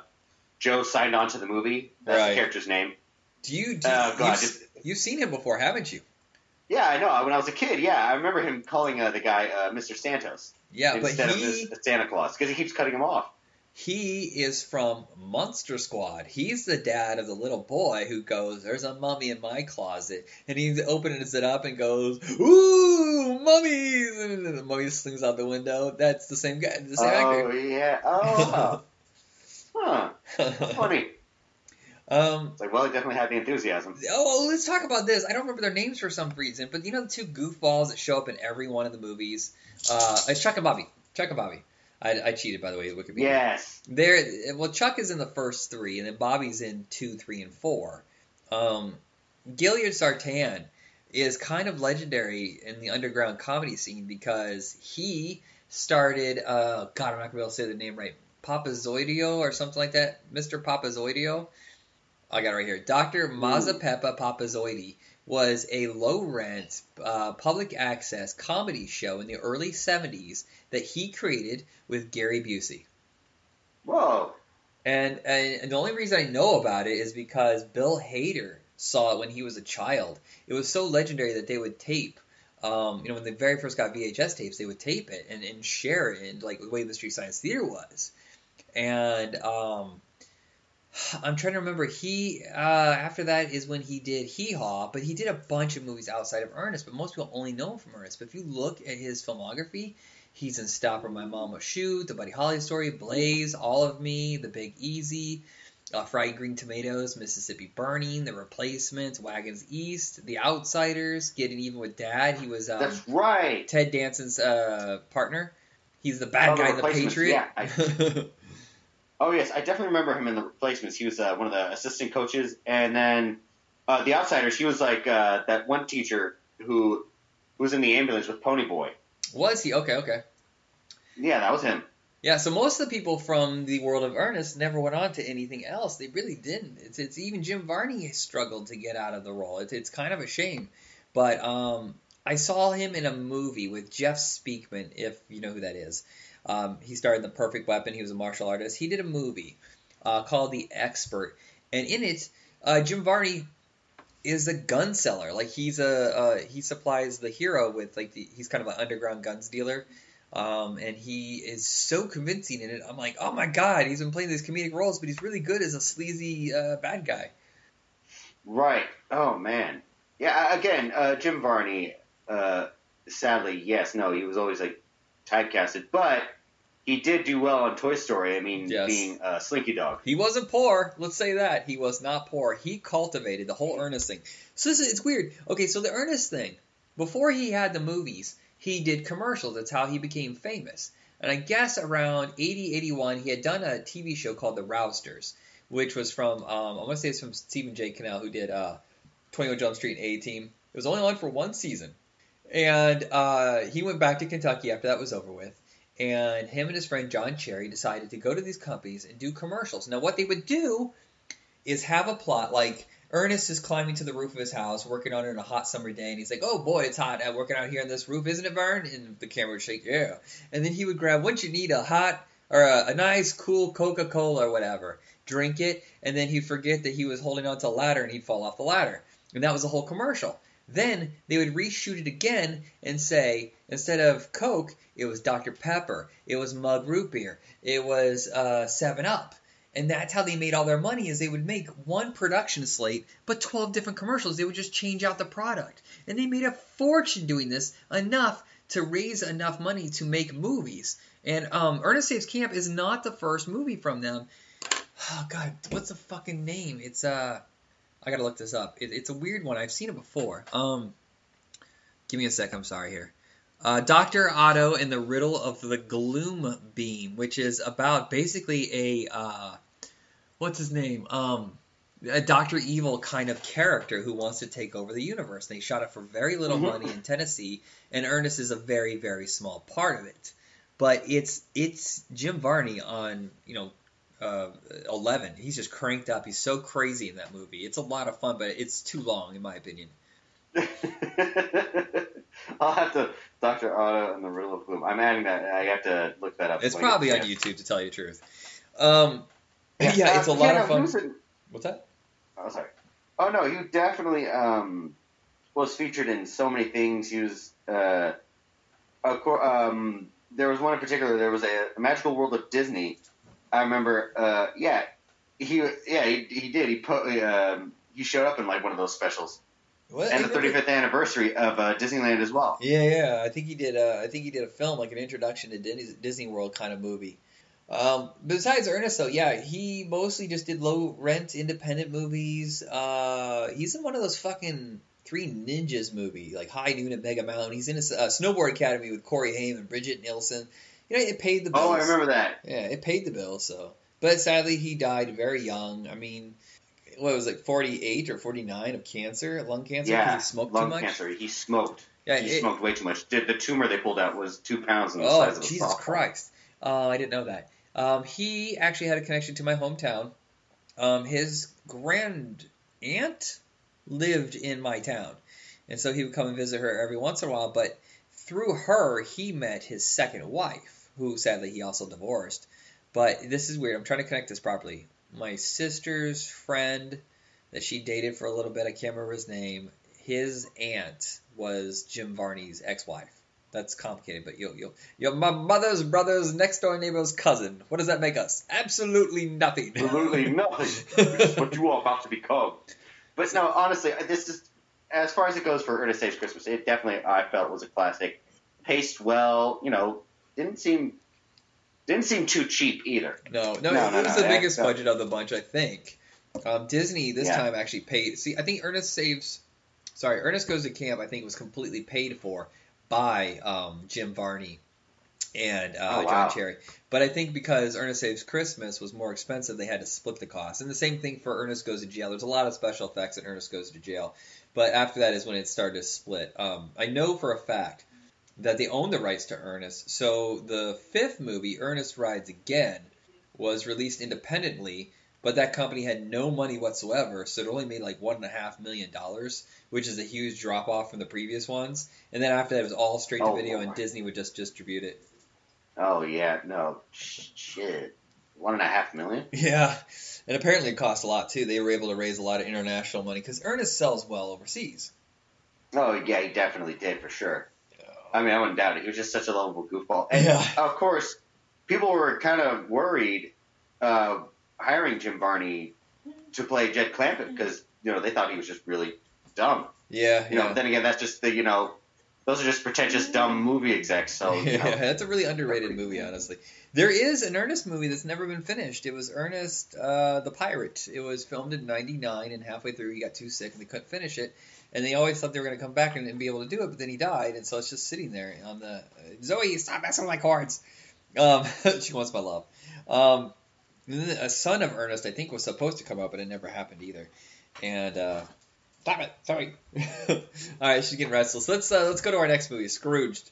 Joe signed on to the movie. That's Right. the character's name. Do you? Do Oh god. you've, Just, you've seen him before, haven't you? Yeah, I know. When I was a kid, yeah, I remember him calling uh, the guy uh, Mr. Santos Yeah, but instead he of Santa Claus because he keeps cutting him off. he is from Monster Squad. He's the dad of the little boy who goes, "There's a mummy in my closet," and he opens it up and goes, "Ooh, mummies!" And the mummy slings out the window. That's the same guy, the same oh yeah. Oh. huh. actor. Funny. Um, It's like, well, he definitely had the enthusiasm. oh, let's talk about this. I don't remember their names for some reason, but you know the two goofballs that show up in every one of the movies. Uh, it's Chuck and Bobby. Chuck and Bobby. I, I cheated, by the way. Wikipedia. Yes. There, well, Chuck is in the first three, and then Bobby's in two, three, and four. Um, Gailard Sartain is kind of legendary in the underground comedy scene because he started. Uh, God, I'm not gonna be able to say the name right. Papazoidio or something like that. Mr. Papazoidio. I got it right here. Dr. Mazeppa Papazoidi was a low rent, uh, public access comedy show in the early 70s that he created with Gary Busey. Whoa. And, and and the only reason I know about it is because Bill Hader saw it when he was a child. It was so legendary that they would tape. Um, you know, when they very first got VHS tapes, they would tape it and, and share it, and like the way the Street Science Theater was. And um, I'm trying to remember. He uh, after that is when he did Hee Haw, but he did a bunch of movies outside of Ernest. But most people only know him from Ernest. But if you look at his filmography, he's in Stopper, My Will Shoot, The Buddy Holly Story, Blaze, All of Me, The Big Easy, uh, Fried Green Tomatoes, Mississippi Burning, The Replacements, Wagons East, The Outsiders, Getting Even with Dad. He was um, That's right. Ted Danson's uh, partner. He's the bad Oh, guy in The Patriot. yeah, Oh yes, I definitely remember him in the replacements. He was uh, one of the assistant coaches, and then uh, the outsiders. He was like uh, that one teacher who, who was in the ambulance with Ponyboy. was he? Okay, okay. Yeah, that was him. Yeah, so most of the people from the world of Ernest never went on to anything else. They really didn't. It's, it's even Jim Varney struggled to get out of the role. It's, it's kind of a shame. But um, I saw him in a movie with Jeff Speakman, if you know who that is. Um, he starred in The Perfect Weapon. He was a martial artist. He did a movie uh, called The Expert, and in it, uh, Jim Varney is a gun seller. Like he's a uh, he supplies the hero with like the, he's kind of an underground guns dealer. Um, and he is so convincing in it. I'm like, oh my god, he's been playing these comedic roles, but he's really good as a sleazy uh, bad guy. Right. Oh man. Yeah, again, uh, Jim Varney. Uh, sadly, yes, no, he was always like typecasted, but he did do well on Toy Story. I mean, Yes. being uh, Slinky Dog. He wasn't poor. Let's say that he was not poor. He cultivated the whole Ernest thing. So this is, it's weird. Okay, so the Ernest thing. Before he had the movies, he did commercials. That's how he became famous. And I guess around 80, 81, he had done a TV show called The Rousters, which was from um, I want to say it's from Stephen J. Cannell, who did uh, 21 Jump Street and A Team. It was only on for one season, and uh, he went back to Kentucky after that was over with. And him and his friend John Cherry decided to go to these companies and do commercials. Now, what they would do is have a plot like Ernest is climbing to the roof of his house, working on it on a hot summer day, and he's like, "Oh boy, it's hot uh, working out here on this roof, isn't it, Vern?" And the camera would shake, "Yeah." And then he would grab, "Wouldn't you need a hot or a, a nice, cool Coca Cola or whatever?" Drink it, and then he'd forget that he was holding onto a ladder and he'd fall off the ladder, and that was the whole commercial. Then they would reshoot it again and say instead of Coke, it was Dr Pepper, it was Mug Root Beer, it was uh, Seven Up, and that's how they made all their money. Is they would make one production slate, but twelve different commercials. They would just change out the product, and they made a fortune doing this, enough to raise enough money to make movies. And um, Ernest Saves Camp is not the first movie from them. Oh God, what's the fucking name? It's uh, I gotta look this up. It, it's a weird one. I've seen it before. Um, give me a sec. I'm sorry here. Uh, Doctor Otto and the Riddle of the Gloom Beam, which is about basically a uh, what's his name? Um, a Doctor Evil kind of character who wants to take over the universe. They shot it for very little Mhm. money in Tennessee, and Ernest is a very very small part of it. But it's it's Jim Varney on you know uh, 11. He's just cranked up. He's so crazy in that movie. It's a lot of fun, but it's too long in my opinion. I'll have to Doctor Otto and the Riddle of Gloom. I'm adding that. I have to look that up. It's probably on. YouTube to tell you the truth. Um, yeah, it's a uh, lot yeah, of fun. in- What's that? Oh, sorry. Oh no, he definitely um, was featured in so many things. He was, uh, of course, um, there was one in particular. There was a, Magical World of Disney. I remember. Uh, yeah, he yeah he, he did. He put um, he showed up in like one of those specials, What? and the 35th anniversary of uh, Disneyland as well. Yeah, yeah. I think he did. Uh, I think he did a film like an introduction to Disney, Disney World kind of movie. Um, besides Ernest, though, yeah, he mostly just did low rent independent movies. Uh, he's in one of those fucking Three Ninjas movie, like High Noon at Mega Mountain. He's in a, uh, Snowboard Academy with Corey Haim and Brigitte Nielsen. You know, it paid the bills. Oh, I remember that. Yeah, it paid the bill. So, but sadly, he died very young. I mean, what was it, forty eight or forty nine of cancer, lung cancer? Yeah, he smoked lung too much. cancer. He smoked. Yeah, he it- smoked way too much. Did the tumor they pulled out was two pounds in the Oh, size of a Jesus softball. Christ! Uh, I didn't know that. Um, he actually had a connection to my hometown. Um, his grand aunt lived in my town, and so he would come and visit her every once in a while. But through her, he met his second wife, who sadly he also divorced. But this is weird. I'm trying to connect this properly. My sister's friend that she dated for a little bit, I can't remember his name. His aunt was Jim Varney's ex-wife. That's complicated, but you'll you'll you're my mother's brother's next door neighbor's cousin. What does that make us? Absolutely nothing. Absolutely nothing. What you are about to become. But no, honestly, this is as far as it goes for Ernest Saves Christmas. It definitely I felt was a classic. Paced well, you know, didn't seem didn't seem too cheap either. No, no, No, it no, was no, the that- biggest that- budget of the bunch, I think. Um, Disney this Yeah. time actually paid. See, I think Ernest Saves, sorry, Ernest Goes to Camp. I think was completely paid for by um, Jim Varney and uh, Oh, John. Cherry. But I think because Ernest Saves Christmas was more expensive, they had to split the cost. And the same thing for Ernest Goes to Jail. There's a lot of special effects in Ernest Goes to Jail, but after that is when it started to split. Um, I know for a fact that they own the rights to Ernest. So the fifth movie, Ernest Rides Again, was released independently, but that company had no money whatsoever, so it only made like one and a half million dollars, which is a huge drop off from the previous ones. And then after that, it was all straight to Oh, video, Lord. and Disney would just distribute it. Oh yeah, no shit. One and a half million. Yeah, and apparently it cost a lot too. They were able to raise a lot of international money because Ernest sells well overseas. Oh yeah, he definitely did for sure. I mean, I wouldn't doubt it. He was just such a lovable goofball. And Yeah. of course, people were kind of worried uh, hiring Jim Varney to play Jed Clampett because you know they thought he was just really dumb. Yeah, You know, yeah. but then again, that's just the you know, those are just pretentious dumb movie execs. So you yeah, know, that's a really underrated movie, honestly. There is an Ernest movie that's never been finished. It was Ernest uh, the Pirate. It was filmed in '99, and halfway through he got too sick and they couldn't finish it. And they always thought they were going to come back and, be able to do it, but then he died, and so it's just sitting there on the uh, Zoe, stop messing with my cards. Um, she wants my love. Um, a son of Ernest, I think, was supposed to come out, but it never happened either. And uh, stop it, sorry. All right, she's getting restless. Let's uh, let's go to our next movie, Scrooged.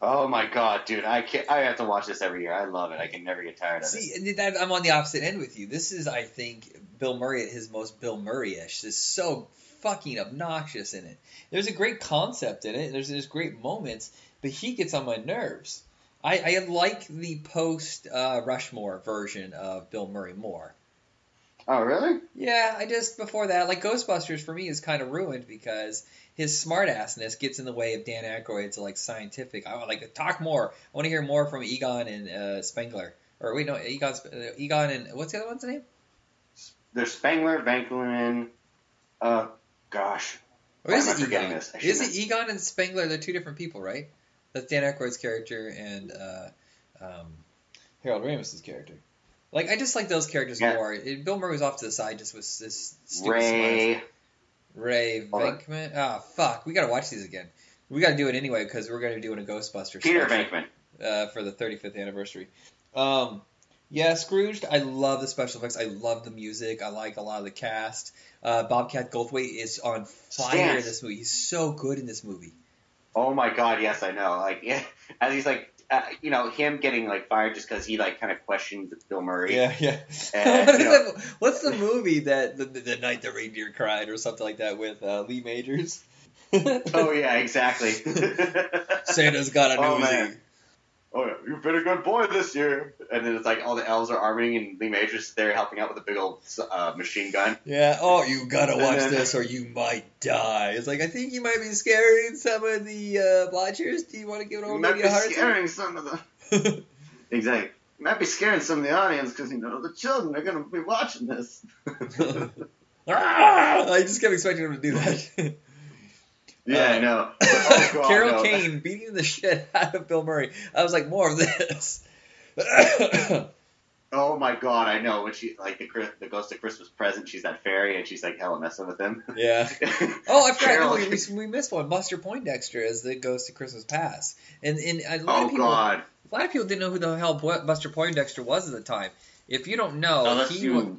oh my god, dude, I can't. I have to watch this every year. I love it. I can never get tired of it. See, that, I'm on the opposite end with you. This is, I think, Bill Murray at his most Bill Murray-ish. This is so fucking obnoxious in it. There's a great concept in it. There's there's great moments, but he gets on my nerves. I, I like the post uh, Rushmore version of Bill Murray more. Oh really? Yeah, I just before that, like Ghostbusters for me is kind of ruined because his smartassness gets in the way of Dan Aykroyd's like scientific. I would like to talk more. I want to hear more from Egon and uh, Spengler. Or wait, no, Egon, uh, Egon and what's the other one's name? There's Spengler, Vankelman. Uh, gosh. Or is it Egon? this? Is it Egon and Spengler? They're two different people, right? That's Dan Aykroyd's character and uh, um, Harold Ramis's character. Like I just like those characters Yeah. more. It, Bill Murray was off to the side just with this stupid Ray. smartass- Ray Hold on. Venkman. Ah, fuck. We gotta watch these again. We gotta do it anyway because we're gonna be doing a Ghostbusters Peter special, Venkman. uh, for the 35th anniversary. Um, yeah, Scrooged. I love the special effects. I love the music. I like a lot of the cast. Uh, Bobcat Goldthwait is on fire in this movie. He's so good in this movie. Oh my god, yes, I know. Like, yeah, as he's like, uh, you know, him getting like fired just because he like kind of questioned Bill Murray. Yeah, yeah. Uh, what is you that, what's the movie that the, the, night the reindeer cried or something like that with uh, Lee Majors? Oh yeah, exactly. Santa's got a Oh, newsie. man. Oh yeah, you've been a good boy this year. And then it's like all the elves are arming and Lee Majors there helping out with a big old uh, machine gun. Yeah. Oh, you gotta watch then- this or you might die. It's like I think you might be scaring some of the uh, watchers. Do you want to give an You old might lady be a heart scaring some of the exactly. You might be scaring some of the audience because you know the children are going to be watching this. Ah! I just kept expecting him to do that. Yeah, I know. Oh, Carol no. Kane beating the shit out of Bill Murray. I was like, more of this. Oh my god, I know when she like the the Ghost of Christmas Present. She's that fairy and she's like hella messing with him. yeah. Oh, I forgot. Carol- No, we, we, missed one. Buster Poindexter as the Ghost of Christmas Past, and and a lot oh of people, god. a lot of people didn't know who the hell Buster Poindexter was at the time. If you don't know, let's he do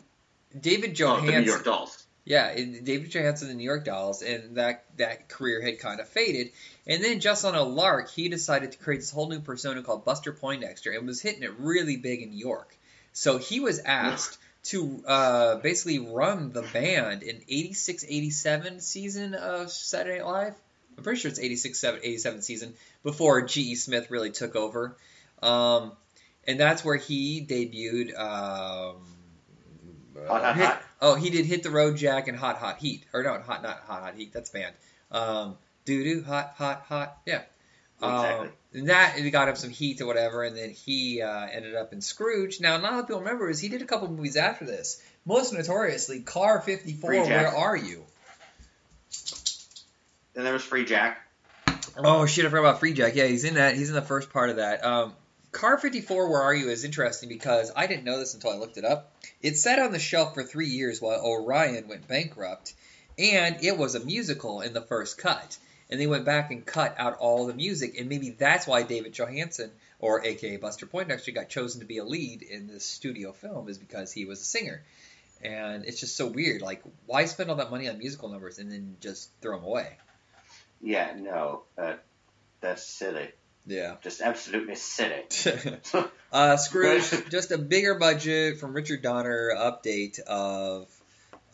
David oh, the New York Dolls. Yeah, David Johansen, the New York Dolls, and that that career had kind of faded. And then just on a lark, he decided to create this whole new persona called Buster Poindexter, and was hitting it really big in New York. So he was asked to uh, basically run the band in 86, 87 season of Saturday Night Live. I'm pretty sure it's 86, 87 season before G.E. Smith really took over. Um, and that's where he debuted. Um, Hot, Hot, Hot? Oh, he did hit the road jack and hot hot heat, or no, hot not hot hot heat. That's banned. Um, doo doo hot hot hot. Yeah. Exactly. Um, and that it got him some heat or whatever, and then he uh, ended up in Scrooge. Now, not a lot of people remember is he did a couple movies after this. Most notoriously, Car 54. Where are you? Then there was Freejack. Oh shit, I forgot about Freejack. Yeah, he's in that. He's in the first part of that. Um, Car 54, Where Are You is interesting because I didn't know this until I looked it up. It sat on the shelf for three years while Orion went bankrupt, and it was a musical in the first cut. And they went back and cut out all the music, and maybe that's why David Johansen, or AKA Buster Poindexter, got chosen to be a lead in this studio film, is because he was a singer. And it's just so weird. Like, why spend all that money on musical numbers and then just throw them away? Yeah, no, uh, that's silly. Yeah. Just absolutely silly. uh, Scrooge, just a bigger budget from Richard Donner update of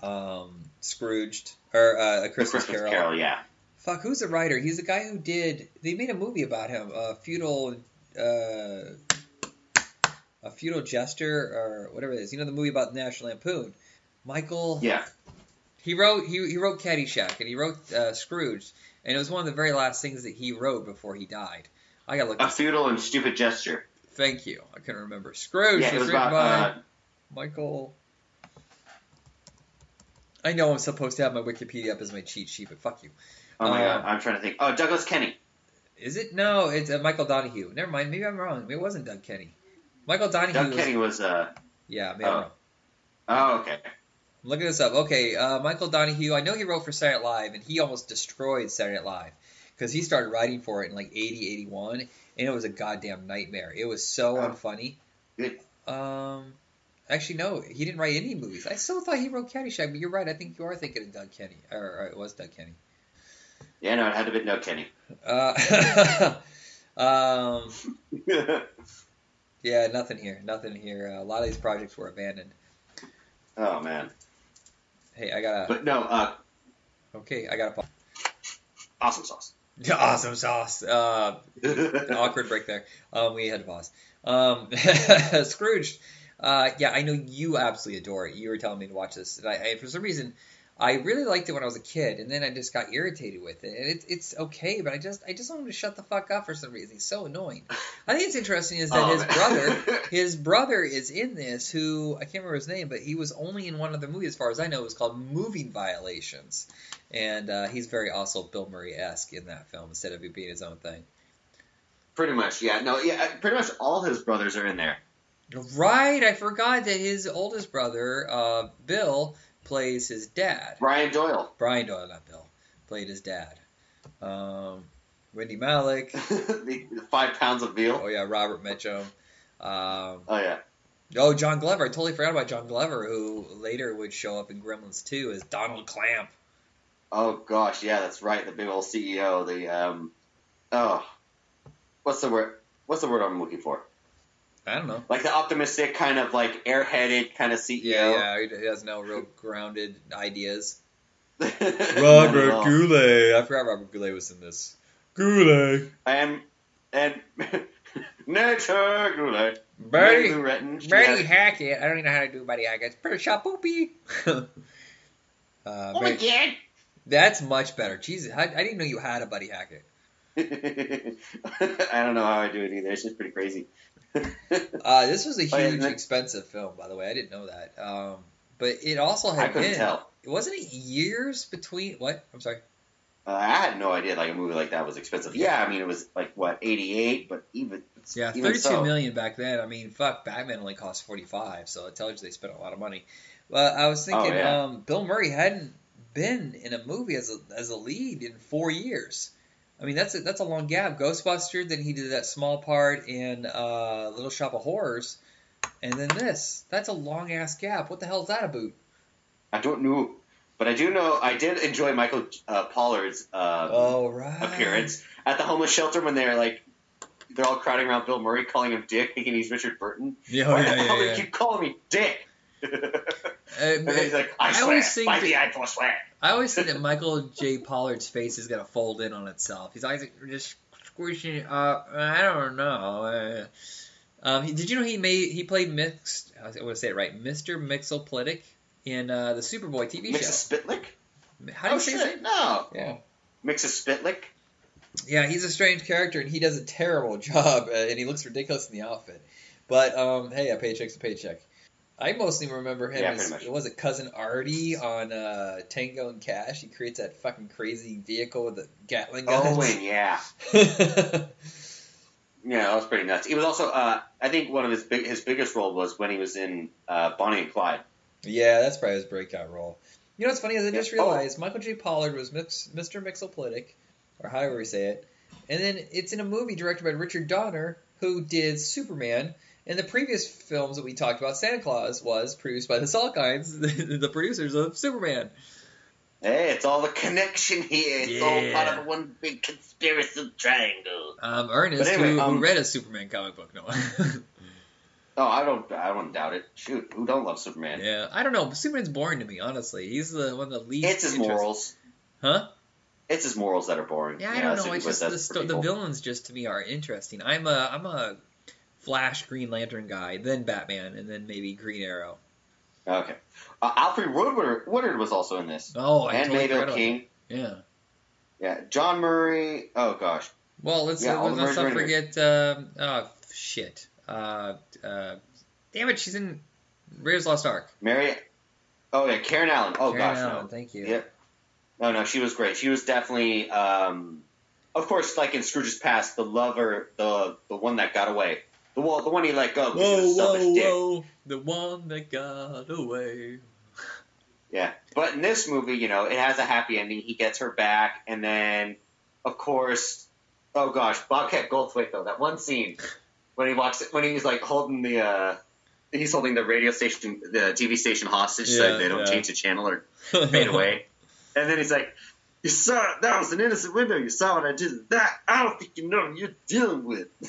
um, Scrooged or uh, a Christmas, Christmas Carol. Carol, yeah. Fuck, who's the writer? He's the guy who did. They made a movie about him, uh, feudal, uh, a feudal jester or whatever it is. You know the movie about the National Lampoon. Michael. Yeah. He wrote he, he wrote Caddyshack and he wrote uh, Scrooge, and it was one of the very last things that he wrote before he died. I gotta look. A futile and stupid gesture. Thank you. I couldn't remember. Scrooge Yeah, it was about by uh, Michael. I know I'm supposed to have my Wikipedia up as my cheat sheet, but fuck you. Oh my Uh, god, I'm trying to think. Oh, Douglas Kenney. Is it? No, it's uh, Michael Donahue. Never mind. Maybe I'm wrong. Maybe it wasn't Doug Kenney. Michael Donahue. Doug was, Kenney was. uh Yeah, maybe Oh. Oh, okay. I'm looking this up. Okay, uh, Michael Donahue. I know he wrote for Saturday Night Live, and he almost destroyed Saturday Night Live because he started writing for it in like 80, 81, and it was a goddamn nightmare. It was so Oh. unfunny. Good. Um, actually, no, he didn't write any movies. I still thought he wrote Caddyshack, but you're right. I think you are thinking of Doug Kenney, or, or it was Doug Kenney. Yeah, no, it had to be Doug Kenney. Uh, um, yeah, nothing here. Nothing here. Uh, a lot of these projects were abandoned. oh man. Hey, I got to But no, uh. Okay, I got a. awesome sauce. Awesome sauce. Uh, awkward break there. Um, we had to pause. Um, Scrooge. Uh, yeah, I know you absolutely adore it. You were telling me to watch this, and I, I for some reason, I really liked it when I was a kid, and then I just got irritated with it. And it's it's okay, but I just I just want him to shut the fuck up for some reason. He's so annoying. I think it's interesting is that Oh, his brother his brother is in this who I can't remember his name, but he was only in one other movie as far as I know. It was called Moving Violations, and uh, he's very also Bill Murray esque in that film instead of it being his own thing. pretty much, yeah. No, yeah. Pretty much all his brothers are in there. Right, I forgot that his oldest brother, uh, Bill, plays his dad. Brian Doyle. Brian Doyle, not Bill, played his dad. Um, Wendy Malick. the the five pounds of veal. Oh yeah, Robert Mitchum. Um, Oh yeah. oh, John Glover. I totally forgot about John Glover, who later would show up in Gremlins 2 as Donald Clamp. Oh gosh, yeah, that's right. The big old CEO. The um. Oh, what's the word? What's the word I'm looking for? I don't know. Like the optimistic kind of like airheaded kind of CEO. Yeah, yeah, he has no real grounded ideas. Robert all. Goulet. I forgot Robert Goulet was in this. Goulet. and and Nature Goulet. Bertie. Lou Buddy Hackett. I don't even know how to do Buddy Hackett. It's pretty shot poopy. uh, Oh my god. that's much better. Jesus, I, I didn't know you had a Buddy Hackett. I don't know how I do it either. It's just pretty crazy. Uh, this was a Oh, yeah, huge, expensive film, by the way. I didn't know that. Um, but it also had I couldn't been. tell. Wasn't it years between? What? I'm sorry. Uh, I had no idea like a movie like that was expensive. Yeah, I mean it was like what eighty eight, but even Yeah, even thirty-two million so. back then. I mean, fuck, Batman only cost forty-five, so it tells you they spent a lot of money. Well, I was thinking, Oh, yeah. um, Bill Murray hadn't been in a movie as a as a lead in four years. I mean, that's a, that's a long gap. Ghostbuster, then he did that small part in uh, Little Shop of Horrors, and then this. That's a long ass gap. What the hell is that about? I don't know, but I do know I did enjoy Michael uh, Pollard's uh, Oh right. appearance at the homeless shelter when they're like they're all crowding around Bill Murray, calling him Dick, thinking he's Richard Burton. Yeah, oh, Why yeah, the hell yeah, do yeah. you keep calling me Dick? Uh, and he's like, I, I swear, always think by that- the I swear. I always think that Michael J. Pollard's face is gonna fold in on itself. He's always like, just squishing it up. I don't know. Uh, Um, he, did you know he made he played mixed? I want to say it right, Mr. Mixolydic in uh, the Superboy TV show. How do oh you say his shit, name? no. Yeah, Mixes Spitlick? yeah, he's a strange character and he does a terrible job, uh, and he looks ridiculous in the outfit. But um, hey, a paycheck's a paycheck. I mostly remember him Yeah, as much. was it cousin Artie on uh, Tango and Cash. He creates that fucking crazy vehicle with the Gatling gun. Oh, and yeah. Yeah, that was pretty nuts. He was also, uh, I think one of his big, his biggest role was when he was in uh, Bonnie and Clyde. yeah, that's probably his breakout role. You know what's funny is I just Yeah. Oh. realized Michael J. Pollard was Mix, Mr. Mixolydic, or however we say it, and then it's in a movie directed by Richard Donner, who did Superman. And the previous films that we talked about, Santa Claus was produced by the Salkinds, the, the producers of Superman. Hey, it's all the connection here. It's all part of one big conspiracy triangle. Um, Ernest, anyway, who, who um, read a Superman comic book, Noah. Oh, I don't, I don't doubt it. Shoot, who don't love Superman? yeah, I don't know. Superman's boring to me, honestly. He's the one of the least. It's his interest- morals. Huh? It's his morals that are boring. Yeah, I don't know. It's just the, sto- the villains just to me are interesting. I'm a I'm a Flash Green Lantern guy, then Batman, and then maybe Green Arrow. Okay. Uh, Alfred Woodward, Woodward was also in this. Oh, I and totally about King. Yeah. Yeah, John Murray. Oh gosh, Well, let's Yeah, the let's not forget. Um, oh shit. Uh, uh, damn it, she's in Raiders Lost Ark. Mary. Oh yeah, Karen Allen. Oh Karen gosh, Allen, no. thank you. Yep. No, no, she was great. She was definitely, um, of course, like in Scrooge's past, the lover, the the one that got away, the one, the one he let go. 'cause he was a selfish dick. the one that got away. Yeah, but in this movie, you know, it has a happy ending. He gets her back, and then, of course, oh gosh, Bobcat Goldthwait though. That one scene when he walks, when he's like holding the, uh, he's holding the radio station, the TV station hostage, so they don't yeah. change the channel or fade away. And then he's like, "You saw. That was an innocent window. You saw what I did. That I don't think you know what you're dealing with."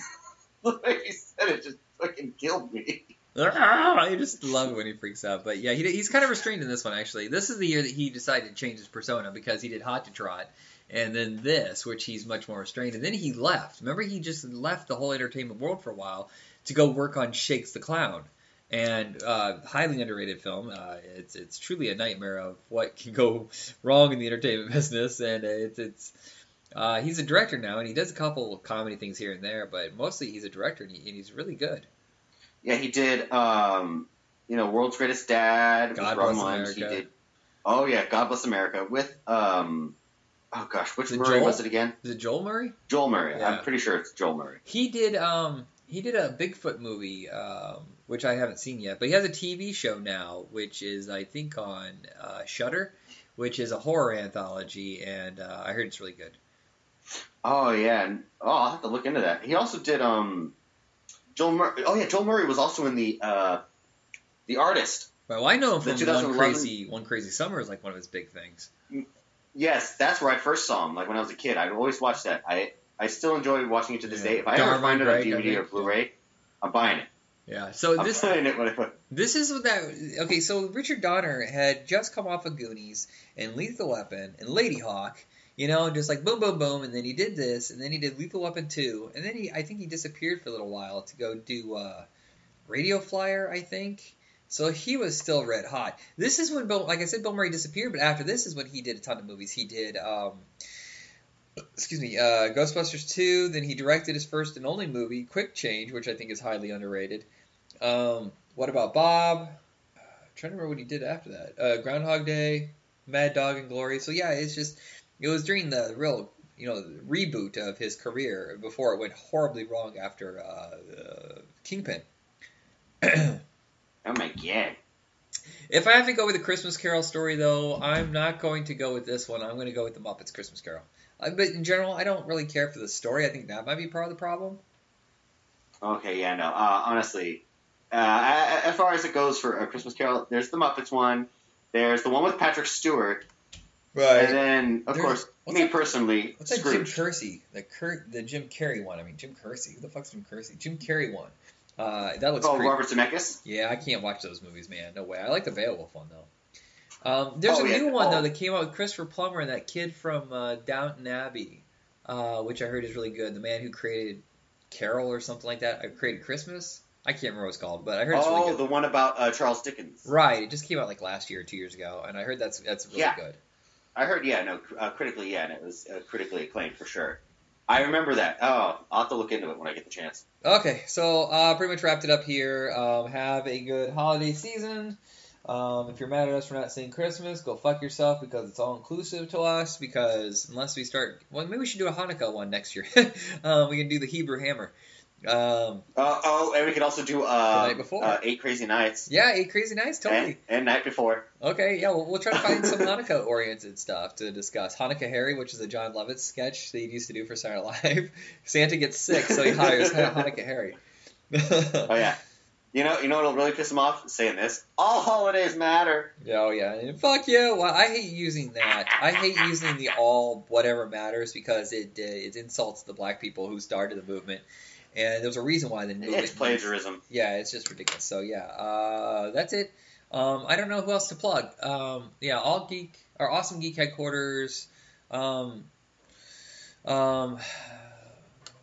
way he said it just fucking killed me. I just love it when he freaks out. But yeah, he, he's kind of restrained in this one actually. This is the year that he decided to change his persona because he did Hot to Trot, and then this, which he's much more restrained. And then he left. Remember, he just left the whole entertainment world for a while to go work on Shakes the Clown. And uh, highly underrated film. Uh, it's it's truly a nightmare of what can go wrong in the entertainment business, and it's it's uh, he's a director now, and he does a couple comedy things here and there, but mostly he's a director, and, he, and he's really good. Yeah, he did. Um, you know, World's Greatest Dad. God Bless Williams. He did. Oh yeah, God Bless America with um. Oh gosh, which Murray Joel? was it again? Is it Joel Murray? Joel Murray. Yeah. I'm pretty sure it's Joel Murray. He did um he did a Bigfoot movie um which I haven't seen yet, but he has a TV show now which is I think on uh, Shutter, which is a horror anthology, and uh, I heard it's really good. Oh yeah, oh I'll have to look into that. He also did um. Joel Murray. Oh yeah, Joel Murray was also in the uh, the artist. Well, I know him The from One Crazy One Crazy Summer is like one of his big things. Yes, that's where I first saw him. Like when I was a kid, I'd always watched that. I I still enjoy watching it to this Yeah. day. If I ever find it on I DVD or Blu-ray, I'm buying it. Yeah. So this buying it when I put. This is what that okay. So Richard Donner had just come off of Goonies and Lethal Weapon and Ladyhawke, you know, just like boom, boom, boom, and then he did this, and then he did Lethal Weapon two, and then he I think he disappeared for a little while to go do uh, Radio Flyer, I think. So he was still red hot. This is when Bill, like I said, Bill Murray disappeared, but after this is when he did a ton of movies. He did, um, excuse me, uh, Ghostbusters two. Then he directed his first and only movie, Quick Change, which I think is highly underrated. Um, what about Bob? Uh, trying to remember what he did after that. Uh, Groundhog Day, Mad Dog and Glory. So yeah, it's just it was during the real you know reboot of his career before it went horribly wrong after uh, uh, Kingpin. Oh my god. If I have to go with a Christmas Carol story, though, I'm not going to go with this one. I'm going to go with the Muppets Christmas Carol. Uh, but in general, I don't really care for the story. I think that might be part of the problem. Okay, yeah, no. Uh, honestly, uh, as far as it goes for a Christmas Carol, there's the Muppets one. There's the one with Patrick Stewart, and then of There's- course, me that- personally, What's that Jim. Kersey? The Cur- the Jim Carrey one. I mean, Jim Kersey. Who the fuck's Jim Kersey? Jim Carrey one. Uh, that looks Oh, creepy. Robert Zemeckis. Yeah, I can't watch those movies, man. No way. I like the Beowulf one though. Um, there's Oh, a yeah. new one Oh. though that came out with Christopher Plummer and that kid from uh, Downton Abbey, uh, which I heard is really good. The man who created Carol or something like that. I created Christmas. I can't remember what it's called, but I heard it's really Oh, good. the one about uh, Charles Dickens. Right, it just came out like last year or two years ago, and I heard that's that's really Yeah. good. I heard, yeah, no, uh, critically, yeah, and it was uh, critically acclaimed for sure. I remember that. Oh, I'll have to look into it when I get the chance. Okay, so uh, pretty much wrapped it up here. Um, have a good holiday season. Um, if you're mad at us for not saying Christmas, go fuck yourself because it's all inclusive to us. Because unless we start, well, maybe we should do a Hanukkah one next year. um, we can do the Hebrew Hammer. Um, Uh, oh, and we could also do uh, The night before. uh, Eight Crazy Nights. yeah, eight crazy nights, totally. And, and Night Before. Okay, yeah, we'll, we'll try to find some Hanukkah oriented stuff to discuss. Hanukkah Harry, which is a Jon Lovitz sketch that he used to do for Saturday Night Live. Santa gets sick, so he hires Hanukkah Harry. Oh, yeah. You know, you know what'll really piss him off? Saying this. All holidays matter. Oh yeah, and fuck you. Well, I hate using that. I hate using the all whatever matters because it uh, it insults the black people who started the movement, and there's a reason why the movement. It's plagiarism. Yeah, it's just ridiculous. So yeah, uh, that's it. Um, I don't know who else to plug. Um, yeah, all geek or awesome geek headquarters. Um, um,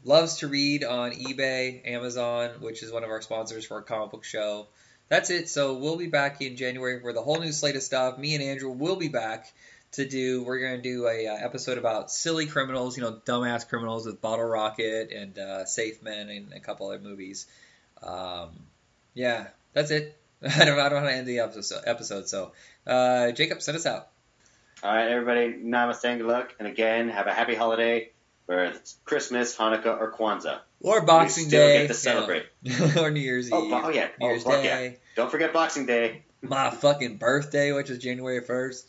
loves to read on eBay, Amazon, which is one of our sponsors for our comic book show. That's it. So we'll be back in January for the whole new slate of stuff. Me and Andrew will be back to do. We're gonna do a uh, episode about silly criminals, you know, dumbass criminals with Bottle Rocket and uh, Safe Men and a couple other movies. Um, yeah, that's it. I don't, I don't know how to end the episode. episode so, uh, Jacob, send us out. All right, everybody, namaste and good luck. And again, have a happy holiday, whether it's Christmas, Hanukkah, or Kwanzaa. Or Boxing Day. get to celebrate. Know, or New Year's Oh, Eve. oh, yeah. New Oh, Year's Day. Don't forget Boxing Day. My fucking birthday, which is January 1st.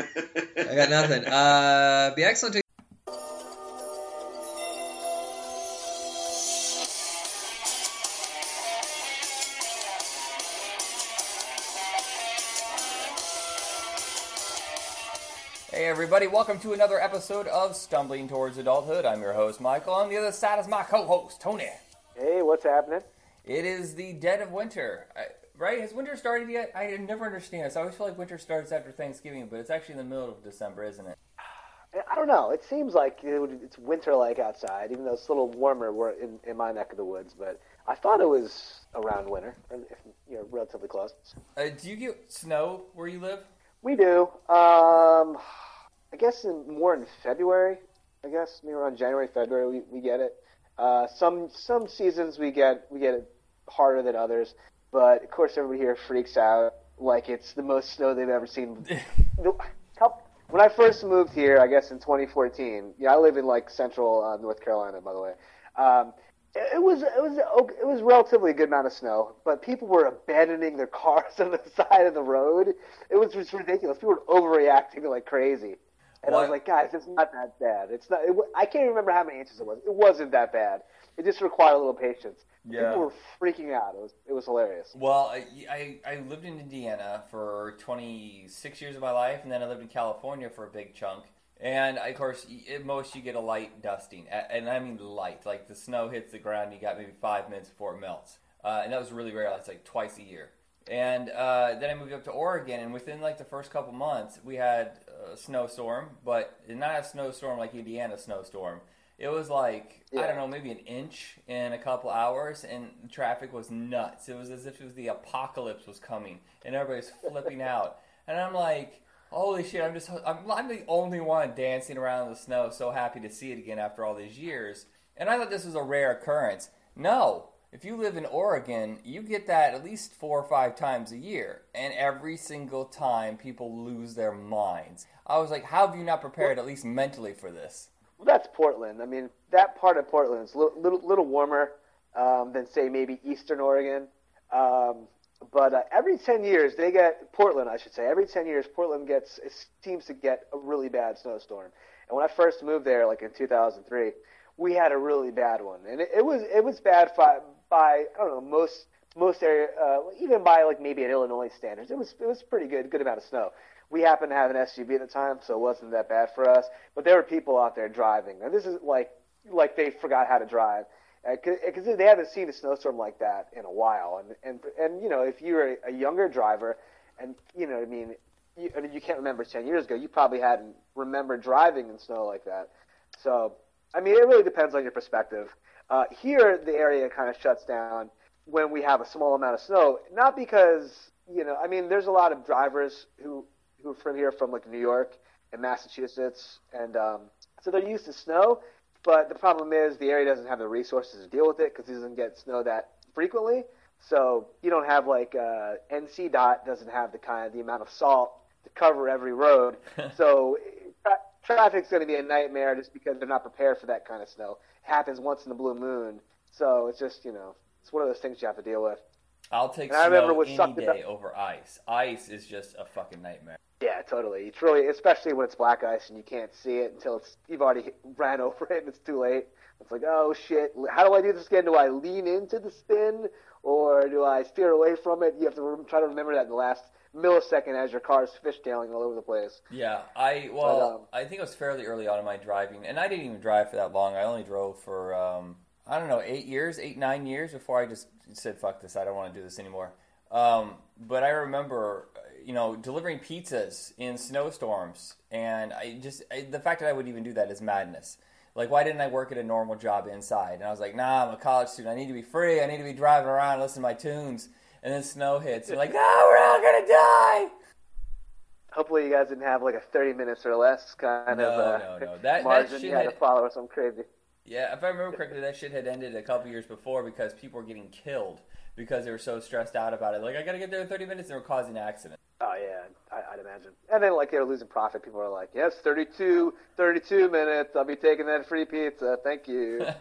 I got nothing. Uh, be excellent to Hey everybody, welcome to another episode of Stumbling Towards Adulthood. I'm your host Michael. On the other side is my co-host Tony. Hey, what's happening? It is the dead of winter, I, right? Has winter started yet? I never understand this. I always feel like winter starts after Thanksgiving, but it's actually in the middle of December, isn't it? I don't know. It seems like it's winter-like outside, even though it's a little warmer in, in my neck of the woods. But I thought it was around winter, if you're relatively close. Uh, do you get snow where you live? We do. Um, I guess in, more in February. I guess maybe around January, February we, we get it. Uh, some some seasons we get we get it harder than others, but of course everybody here freaks out like it's the most snow they've ever seen. When I first moved here, I guess in 2014, yeah, I live in like central uh, North Carolina, by the way. Um, it, it was it was it was relatively a good amount of snow, but people were abandoning their cars on the side of the road. It was just ridiculous. People were overreacting like crazy, and I was like, guys, it's not that bad. It's not. It, I can't even remember how many inches it was. It wasn't that bad. It just required a little patience. Yeah. People were freaking out. It was it was hilarious. Well, I, I, I lived in Indiana for 26 years of my life, and then I lived in California for a big chunk. And of course, at most you get a light dusting, and I mean light. Like the snow hits the ground, you got maybe five minutes before it melts, uh, and that was really rare. That's like twice a year. And uh, then I moved up to Oregon, and within like the first couple months, we had a snowstorm, but not a snowstorm like Indiana snowstorm. It was like I don't know, maybe an inch in a couple hours, and traffic was nuts. It was as if it was the apocalypse was coming, and everybody's flipping out. And I'm like, holy shit! I'm just I'm, I'm the only one dancing around in the snow, so happy to see it again after all these years. And I thought this was a rare occurrence. No, if you live in Oregon, you get that at least four or five times a year, and every single time people lose their minds. I was like, how have you not prepared at least mentally for this? Well, that's Portland. I mean, that part of Portland is a little, little, little warmer um, than, say, maybe Eastern Oregon. Um, but uh, every 10 years, they get, Portland, I should say, every 10 years, Portland gets, it seems to get a really bad snowstorm. And when I first moved there, like in 2003, we had a really bad one. And it, it was, it was bad by, by, I don't know, most, most area, uh, even by like maybe an Illinois standards. It was, it was pretty good, good amount of snow. We happened to have an SUV at the time, so it wasn't that bad for us. But there were people out there driving. and this is like like they forgot how to drive because they haven't seen a snowstorm like that in a while. And and and you know if you're a, a younger driver, and you know I mean you, I mean, you can't remember ten years ago, you probably hadn't remembered driving in snow like that. So I mean it really depends on your perspective. Uh, here the area kind of shuts down when we have a small amount of snow, not because you know I mean there's a lot of drivers who who are from here from like New York and Massachusetts, and um, so they're used to snow. But the problem is the area doesn't have the resources to deal with it because it doesn't get snow that frequently. So you don't have like uh, NC Dot doesn't have the kind of the amount of salt to cover every road. so tra- traffic's going to be a nightmare just because they're not prepared for that kind of snow. It happens once in the blue moon. So it's just you know it's one of those things you have to deal with. I'll take And I remember snow what any day about- over ice. Ice is just a fucking nightmare. Yeah, totally. It's really, especially when it's black ice and you can't see it until it's you've already ran over it and it's too late. It's like, oh shit, how do I do this again? Do I lean into the spin or do I steer away from it? You have to rem- try to remember that in the last millisecond as your car's fishtailing all over the place. Yeah, I well, um, I think it was fairly early on in my driving, and I didn't even drive for that long. I only drove for um, I don't know eight years, eight nine years before I just said fuck this. I don't want to do this anymore. Um, but I remember, you know, delivering pizzas in snowstorms, and I just I, the fact that I would even do that is madness. Like, why didn't I work at a normal job inside? And I was like, nah, I'm a college student. I need to be free. I need to be driving around, listening to my tunes. And then snow hits. And like, no, we're all gonna die. Hopefully, you guys didn't have like a 30 minutes or less kind No, of uh, no, no. That- that margin shit you had to follow or something crazy. Yeah, if I remember correctly, that shit had ended a couple years before because people were getting killed because they were so stressed out about it. Like I gotta get there in 30 minutes, and they were causing accidents. Oh yeah, I, I'd imagine. And then like they were losing profit. People are like, yes, 32, 32 minutes. I'll be taking that free pizza. Thank you.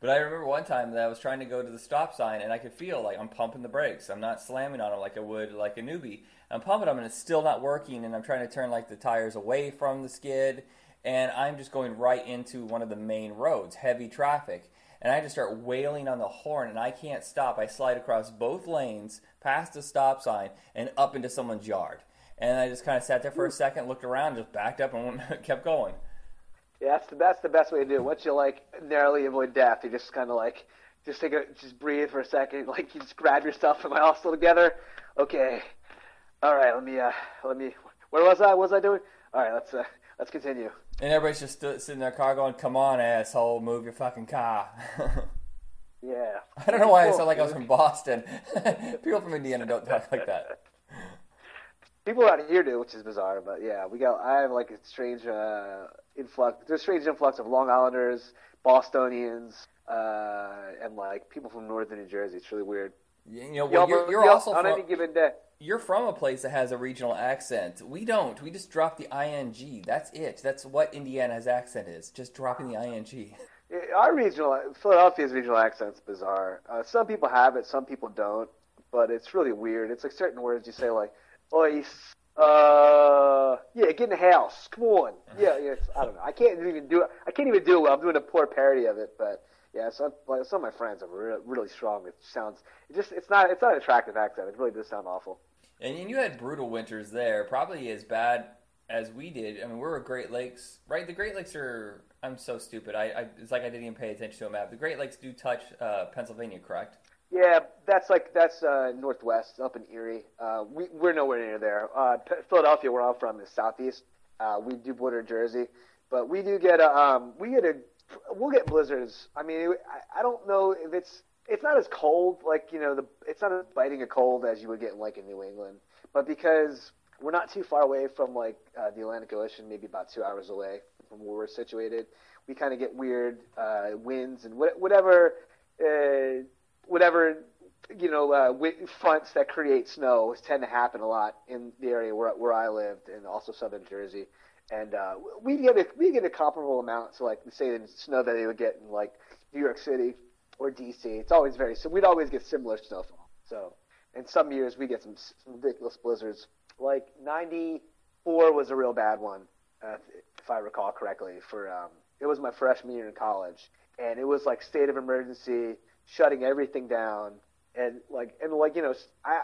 but I remember one time that I was trying to go to the stop sign, and I could feel like I'm pumping the brakes. I'm not slamming on them like I would like a newbie. I'm pumping them, and it's still not working. And I'm trying to turn like the tires away from the skid, and I'm just going right into one of the main roads, heavy traffic and I just start wailing on the horn, and I can't stop. I slide across both lanes, past the stop sign, and up into someone's yard. And I just kind of sat there for a second, looked around, just backed up, and kept going. Yeah, that's the that's the best way to do it. Once you like narrowly avoid death, you just kind of like just take a just breathe for a second, like you just grab yourself. and I all still together? Okay. All right. Let me uh let me. Where was I? What was I doing? All right. Let's uh let's continue. And everybody's just stood, sitting in their car going, "Come on, asshole, move your fucking car." yeah. I don't know why I sound like I was from Boston. People from Indiana don't talk like that. People out here do, which is bizarre, but yeah, we got. I have like a strange uh, influx. There's a strange influx of Long Islanders, Bostonians, uh, and like people from northern New Jersey. It's really weird. You know, well, you're, you're also on from, any given day. You're from a place that has a regional accent. We don't. We just drop the ing. That's it. That's what Indiana's accent is. Just dropping the ing. Our regional Philadelphia's regional accent's bizarre. Uh, some people have it, some people don't. But it's really weird. It's like certain words you say like, "Oi, uh, yeah, get in the house. Come on." Yeah, yeah. I don't know. I can't even do it. I can't even do it. I'm doing a poor parody of it, but yeah, some like some of my friends are really, really strong. It sounds it just it's not it's not an attractive accent. It really does sound awful. And you had brutal winters there, probably as bad as we did. I mean, we're Great Lakes, right? The Great Lakes are. I'm so stupid. I, I it's like I didn't even pay attention to a map. The Great Lakes do touch uh, Pennsylvania, correct? Yeah, that's like that's uh, northwest up in Erie. Uh, we we're nowhere near there. Uh, Philadelphia, where I'm from, is southeast. Uh, we do border Jersey, but we do get a um, we get a we'll get blizzards. I mean, I, I don't know if it's it's not as cold like you know the it's not as biting a cold as you would get in, like in New England, but because we're not too far away from like uh, the Atlantic Ocean, maybe about two hours away from where we're situated, we kind of get weird uh, winds and wh- whatever uh, whatever you know uh, fronts that create snow tend to happen a lot in the area where where I lived and also southern Jersey. And uh, we get a we get a comparable amount to like say the snow that they would get in like New York City or DC. It's always very so we'd always get similar snowfall. So in some years we get some, some ridiculous blizzards. Like '94 was a real bad one, uh, if I recall correctly. For um, it was my freshman year in college, and it was like state of emergency, shutting everything down, and like and like you know I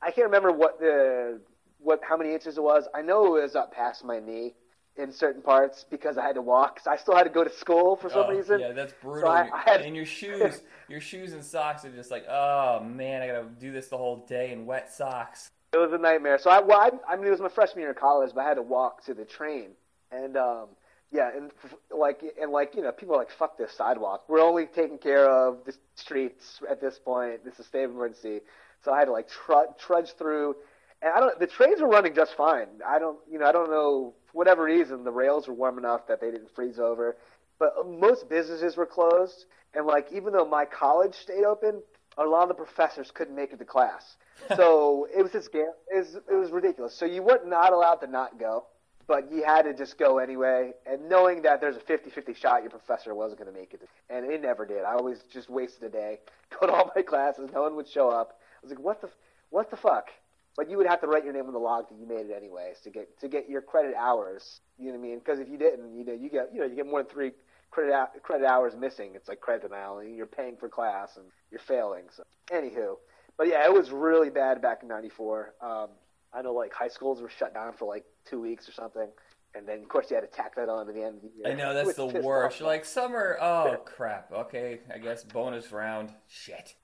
I can't remember what the what how many inches it was. I know it was up past my knee in certain parts because I had to walk. Cause I still had to go to school for some oh, reason. Yeah, that's brutal. So I, I had... And your shoes, your shoes and socks are just like, oh man, I gotta do this the whole day in wet socks. It was a nightmare. So I, well, I, I mean, it was my freshman year of college, but I had to walk to the train, and um, yeah, and like, and like, you know, people are like, fuck this sidewalk. We're only taking care of the streets at this point. This is state of emergency. So I had to like tr- trudge through and I don't. The trains were running just fine. I don't. You know, I don't know for whatever reason the rails were warm enough that they didn't freeze over. But most businesses were closed, and like even though my college stayed open, a lot of the professors couldn't make it to class. So it was just it was, it was ridiculous. So you were not allowed to not go, but you had to just go anyway. And knowing that there's a 50-50 shot your professor wasn't going to make it, and it never did. I always just wasted a day, go to all my classes, no one would show up. I was like, what the what the fuck? But you would have to write your name on the log that you made it anyways to get to get your credit hours. You know what I mean? Because if you didn't, you know, you get you know you get more than three credit out, credit hours missing. It's like credit denial, and you're paying for class and you're failing. So, anywho, but yeah, it was really bad back in '94. Um, I know like high schools were shut down for like two weeks or something. And then, of course, you had to tack that on to the end of the year. I know that's the worst. Like summer, oh crap. Okay, I guess bonus round. Shit.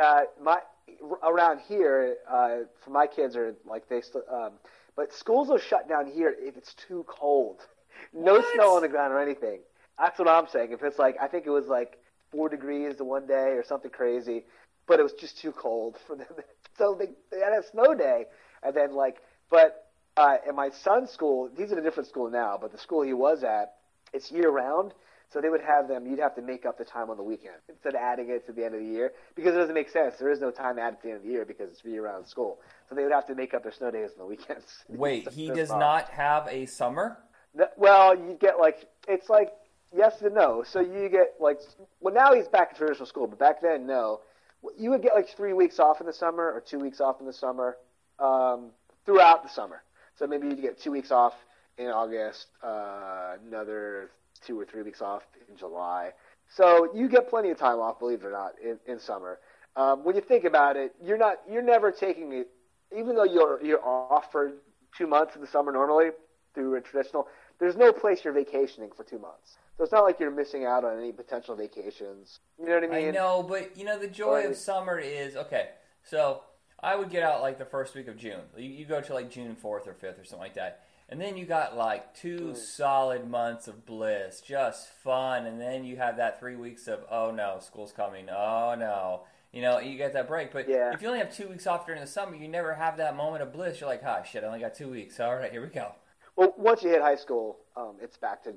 Uh, my around here, uh, for my kids are like they still, um, but schools will shut down here if it's too cold. No what? snow on the ground or anything. That's what I'm saying. If it's like, I think it was like four degrees the one day or something crazy, but it was just too cold for them. so they, they had a snow day, and then like, but uh, in my son's school, he's in a different school now, but the school he was at, it's year round. So they would have them. You'd have to make up the time on the weekend instead of adding it to the end of the year because it doesn't make sense. There is no time added at the end of the year because it's year-round school. So they would have to make up their snow days on the weekends. Wait, So he does not have a summer? No, Well, you get like it's like yes and no. So you get like well now he's back in traditional school, but back then no. You would get like three weeks off in the summer or two weeks off in the summer um, throughout the summer. So maybe you get two weeks off in August, uh, another two or three weeks off in July. So you get plenty of time off, believe it or not, in, in summer. Um, when you think about it, you're not you're never taking it, even though you're you're off for two months in the summer normally through a traditional. There's no place you're vacationing for two months, so it's not like you're missing out on any potential vacations. You know what I mean? I know, but you know the joy Or- of summer is okay. So I would get out like the first week of June. You, you go to like June fourth or fifth or something like that, and then you got like two Mm. solid months of bliss, just fun, and then you have that three weeks of oh no, school's coming, oh no. You know, you get that break, but Yeah. if you only have two weeks off during the summer, you never have that moment of bliss. You're like, ah, shit, I only got two weeks. All right, here we go. Well, once you hit high school, um, it's back to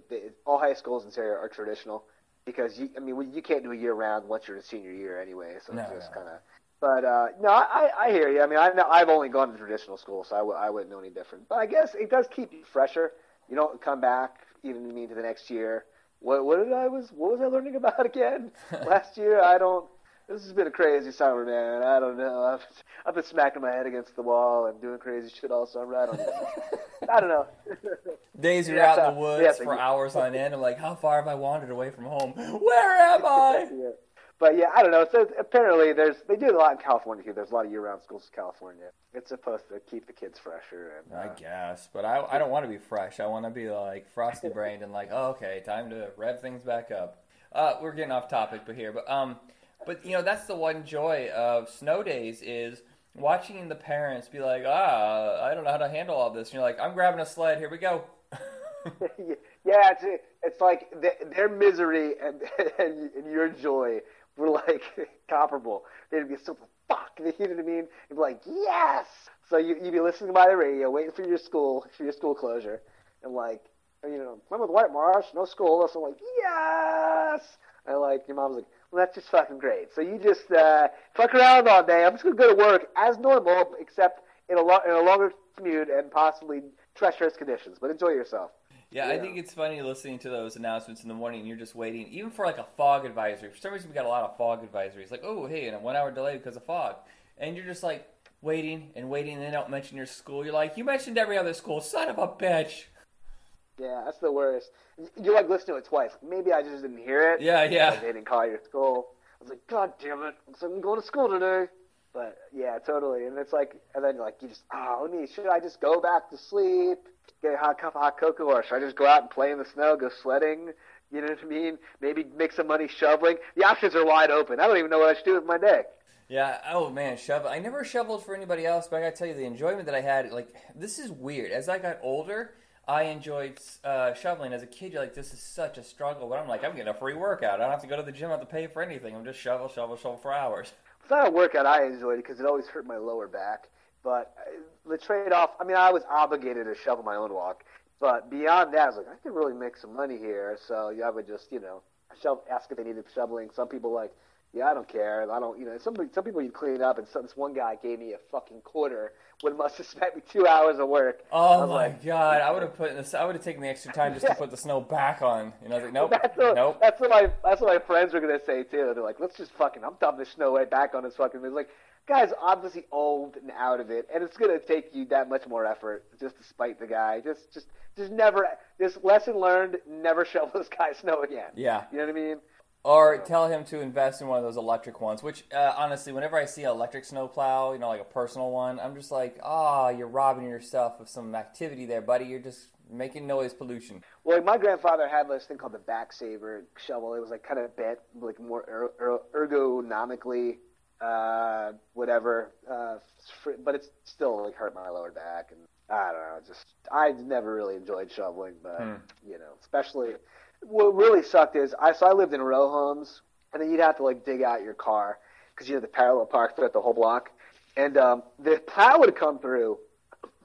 all high schools in Syria are traditional because you, I mean, you can't do a year round once you're in senior year anyway. So No, it's just no. kind of. But uh, no, I, I hear you. I mean, I know, I've only gone to traditional school, so I w- I wouldn't know any different. But I guess it does keep you fresher. You don't come back even mean to the next year. What what did I was what was I learning about again last year? I don't. This has been a crazy summer, man. I don't know. I've I've been smacking my head against the wall and doing crazy shit all summer. I don't know. I don't know. Days you're Yeah, out in the woods yeah, for hours on end. I'm like, how far have I wandered away from home? Where am I? yeah. But yeah, I don't know. So apparently, there's they do it a lot in California too. There's a lot of year-round schools in California. It's supposed to keep the kids fresher. And, I uh, guess, but I, I don't want to be fresh. I want to be like frosty brained and like, oh, okay, time to rev things back up. Uh, we're getting off topic, but here, but um, but you know that's the one joy of snow days is watching the parents be like, ah, I don't know how to handle all this. And you're like, I'm grabbing a sled. Here we go. yeah, it's it's like th- their misery and, and and your joy were like comparable. They'd be so fuck. You know what I mean? You'd be like yes. So you you'd be listening by the radio, waiting for your school for your school closure, and like you know, remember the White Marsh? No school. So I'm like yes. And like your mom's like, well, that's just fucking great. So you just uh, fuck around all day. I'm just gonna go to work as normal, except in a lo- in a longer commute and possibly treacherous conditions. But enjoy yourself. Yeah, I think it's funny listening to those announcements in the morning you're just waiting, even for like a fog advisory. For some reason, we got a lot of fog advisories. Like, oh, hey, and a one hour delay because of fog. And you're just like waiting and waiting, and they don't mention your school. You're like, you mentioned every other school. Son of a bitch. Yeah, that's the worst. You like listen to it twice. Maybe I just didn't hear it. Yeah, yeah. They didn't call your school. I was like, God damn it! Like I'm going to school today. But yeah, totally. And it's like, and then like you just, oh, let me. Should I just go back to sleep, get a hot cup of hot cocoa, or should I just go out and play in the snow, go sledding? You know what I mean? Maybe make some money shoveling. The options are wide open. I don't even know what I should do with my day. Yeah. Oh man, shovel. I never shoveled for anybody else, but I gotta tell you, the enjoyment that I had. Like, this is weird. As I got older, I enjoyed uh, shoveling. As a kid, you're like, this is such a struggle. But I'm like, I'm getting a free workout. I don't have to go to the gym. I have to pay for anything. I'm just shovel, shovel, shovel for hours. It's not a workout I enjoyed because it always hurt my lower back. But uh, the trade-off, I mean, I was obligated to shovel my own walk. But beyond that, I was like, I could really make some money here. So yeah, I would just, you know, shove, ask if they needed shoveling. Some people like, yeah, I don't care. I don't, you know, some some people you clean up, and some, this one guy gave me a fucking quarter when must have spent me two hours of work. Oh my like- god! I would have put this. I would have taken the extra time just to put the snow back on. You know, I was like, nope, That's what, nope. that's what my that's what my friends were gonna say too. They're like, let's just fucking, I'm dumping the snow right back on this fucking. It's like, guy's obviously old and out of it, and it's gonna take you that much more effort just to spite the guy. Just, just, just never. This lesson learned: never shovel this guy's snow again. Yeah. You know what I mean? Or tell him to invest in one of those electric ones. Which, uh, honestly, whenever I see an electric snowplow, you know, like a personal one, I'm just like, ah, you're robbing yourself of some activity there, buddy. You're just making noise pollution. Well, like my grandfather had this thing called the back saver shovel. It was like kind of bent, like more er- er- ergonomically, uh, whatever. Uh, fr- but it still like hurt my lower back, and I don't know. Just I never really enjoyed shoveling, but Hmm. you know, especially what really sucked is I so I lived in row homes, and then you'd have to like dig out your car because you had the parallel park throughout the whole block, and um, the plow would come through,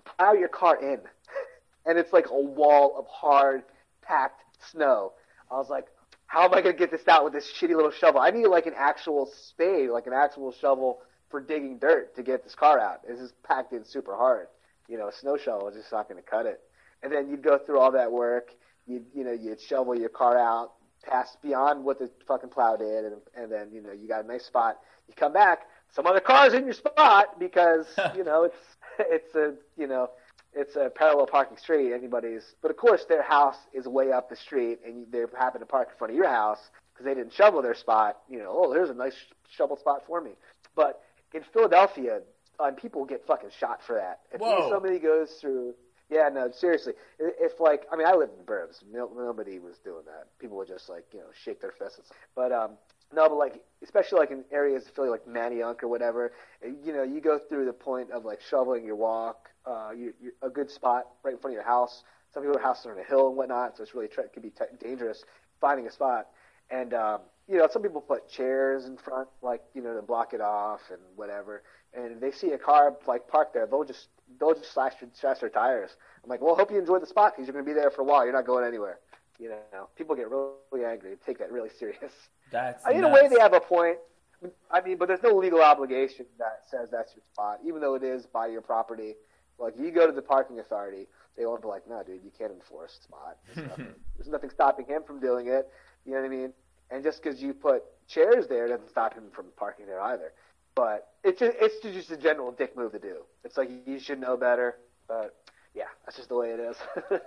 plow your car in and it's like a wall of hard packed snow. I was like, how am I gonna get this out with this shitty little shovel? I need like an actual spade, like an actual shovel for digging dirt to get this car out. This is packed in super hard. You know, a snow shovel is just not gonna cut it. And then you'd go through all that work. You you know you'd shovel your car out past beyond what the fucking plow did, and and then you know you got a nice spot. You come back, some other cars in your spot because you know it's it's a you know it's a parallel parking street. Anybody's, but of course their house is way up the street, and they happen to park in front of your house because they didn't shovel their spot. You know, oh, there's a nice shovel spot for me. But in Philadelphia, um, people get fucking shot for that. If Whoa. somebody goes through, yeah, no, seriously. If like, I mean, I lived in the burbs. Nobody was doing that. People would just like, you know, shake their fists. But um, no, but like, especially like in areas of Philly, like Manayunk or whatever, you know, you go through the point of like shoveling your walk, uh, you, you, a good spot right in front of your house. Some people's houses are on a hill and whatnot, so it's really tra- could be t- dangerous finding a spot. And um, you know, some people put chairs in front, like you know, to block it off and whatever. And if they see a car like parked there, they'll just they'll just slash slash their tires. I'm like, well, hope you enjoy the spot because you're going to be there for a while. You're not going anywhere. You know, people get really, angry. Take that really serious. That's In a way, they have a point. I mean, but there's no legal obligation that says that's your spot, even though it is by your property. Like you go to the parking authority, they won't be like, "No, dude, you can't enforce spot." There's nothing, there's nothing stopping him from doing it. You know what I mean? And just because you put chairs there doesn't stop him from parking there either. But it's just, it's just a general dick move to do. It's like you should know better. But yeah, that's just the way it is.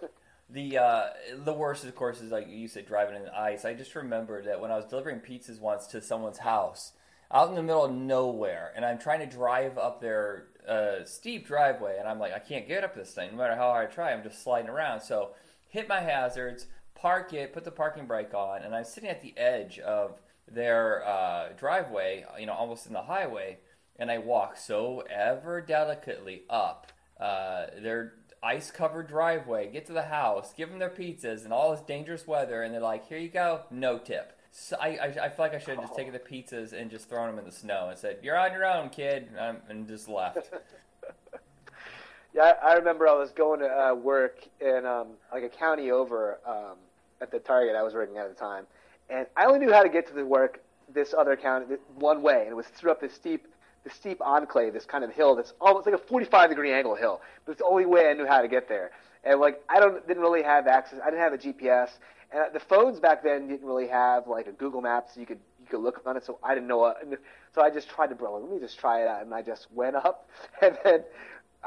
The uh, the worst, of course, is like you said, driving in the ice. I just remember that when I was delivering pizzas once to someone's house, out in the middle of nowhere, and I'm trying to drive up their uh, steep driveway, and I'm like, I can't get up this thing, no matter how hard I try. I'm just sliding around. So hit my hazards, park it, put the parking brake on, and I'm sitting at the edge of their uh, driveway, you know, almost in the highway, and I walk so ever delicately up uh, their ice covered driveway, get to the house, give them their pizzas and all this dangerous weather, and they're like, here you go, no tip. So I, I, I feel like I should have just taken the pizzas and just thrown them in the snow and said, you're on your own, kid, um, and just left. Yeah, I remember I was going to uh, work in um, like a county over um, at the Target I was working at the time, and I only knew how to get to the work this other th- one way, and it was through up this steep, this steep enclave, this kind of hill that's almost like a 45 degree angle hill. But it's the only way I knew how to get there, and like I don't didn't really have access. I didn't have a GPS, and the phones back then didn't really have like a Google Maps so you could you could look on it. So I didn't know what. So I just tried to, bro, let me just try it out, and I just went up, and then.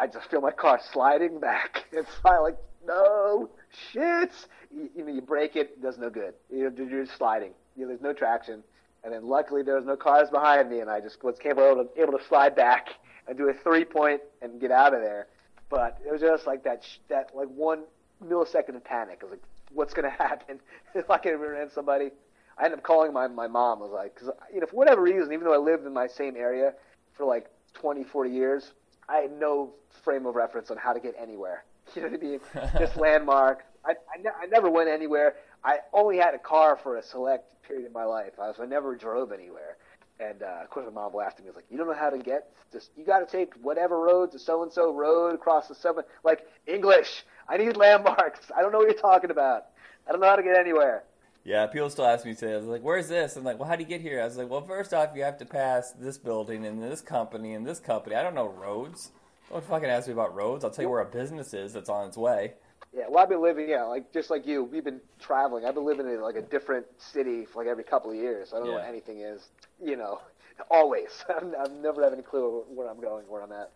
I just feel my car sliding back. It's I like, no shit. You, you know, you break it, it does no good. You're, you're just sliding. You know, there's no traction. And then luckily there was no cars behind me, and I just was able to, able to slide back and do a three point and get out of there. But it was just like that, sh- that like one millisecond of panic. I was like, what's gonna happen? if I can run into somebody, I ended up calling my my mom. I was like, because you know, for whatever reason, even though I lived in my same area for like 20, 40 years, I had no frame of reference on how to get anywhere. You know what I mean? Just landmarks. I, I, ne- I never went anywhere. I only had a car for a select period in my life. I, was, I never drove anywhere. And uh, of course, my mom laughed at me. Was like, "You don't know how to get? Just you got to take whatever road to so and so road across the seven. Like English. I need landmarks. I don't know what you're talking about. I don't know how to get anywhere." Yeah, people still ask me today. I was like, "Where's this?" I'm like, "Well, how do you get here?" I was like, "Well, first off, you have to pass this building and this company and this company. I don't know roads. Don't fucking ask me about roads. I'll tell you where a business is that's on its way." Yeah, well, I've been living, yeah, like just like you. We've been traveling. I've been living in like a different city for like every couple of years. I don't know what anything is. You know, always. I've, I've never have any clue where I'm going, where I'm at.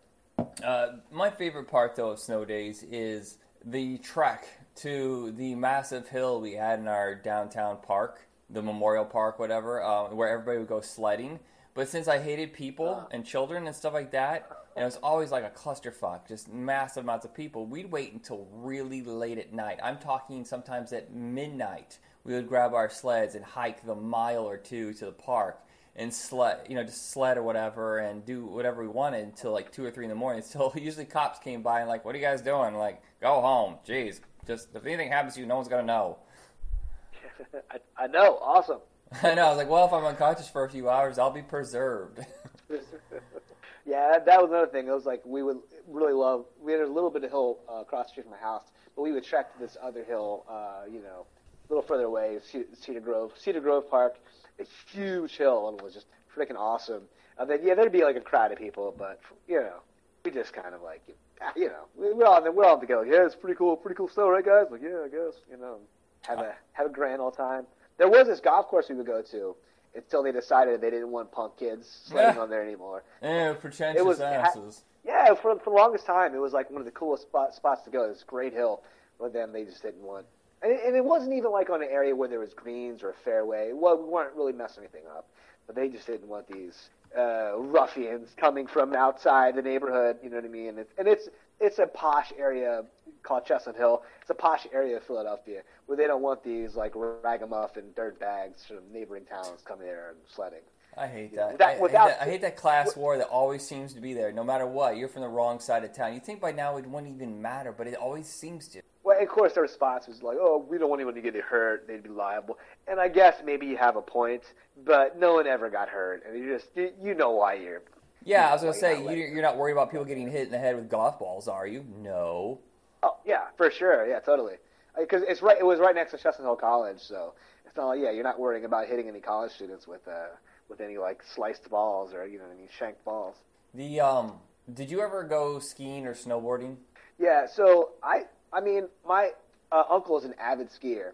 Uh, my favorite part, though, of snow days is the trek to the massive hill we had in our downtown park, the Memorial Park, whatever, uh, where everybody would go sledding. But since I hated people and children and stuff like that, and it was always like a clusterfuck, just massive amounts of people, we'd wait until really late at night. I'm talking sometimes at midnight. We would grab our sleds and hike the mile or two to the park and sled, you know, just sled or whatever, and do whatever we wanted until like two or three in the morning. So usually cops came by and like, "What are you guys doing?" Like, "Go home." Jeez, just if anything happens to you, no one's gonna know. I, I know, awesome. I know. I was like, "Well, if I'm unconscious for a few hours, I'll be preserved." yeah, that, that was another thing. It was like we would really love. We had a little bit of hill uh, across the street from my house, but we would trek to this other hill. Uh, you know, a little further away, Cedar Grove, Cedar Grove Park, a huge hill, and it was just freaking awesome. And then yeah, there'd be like a crowd of people, but you know, we just kind of like you know, we're all we're all together. Yeah, it's pretty cool, pretty cool snow, right, guys? Like yeah, I guess you know, have a have a grand old time. There was this golf course we would go to until they decided they didn't want punk kids sledding on there anymore. Yeah, pretentious it was, asses. Yeah, for for the longest time, it was like one of the coolest spot, spots to go. This great hill. But then they just didn't want. And it, and it wasn't even like on an area where there was greens or a fairway. Well, we weren't really messing anything up, but they just didn't want these uh, ruffians coming from outside the neighborhood. You know what I mean? And it's, and it's it's a posh area called Chestnut Hill. It's a posh area of Philadelphia where they don't want these like ragamuffin dirt bags from neighboring towns coming there and sledding. I hate that. Without, I, without, I, hate that. I hate that class war that always seems to be there, no matter what. You're from the wrong side of town. You think by now it wouldn't even matter, but it always seems to. Well, of course, the response was like, "Oh, we don't want anyone to get hurt; they'd be liable." And I guess maybe you have a point, but no one ever got hurt, and you just you, you know why you're. Yeah, I was gonna say you, you're not worried about people getting hit in the head with golf balls, are you? No. Oh yeah, for sure. Yeah, totally. Because it's right. It was right next to Chestnut Hill College, so it's not like yeah, you're not worrying about hitting any college students with uh with any like sliced balls or you know any shanked balls. The um, did you ever go skiing or snowboarding? Yeah, so I I mean my uh, uncle is an avid skier,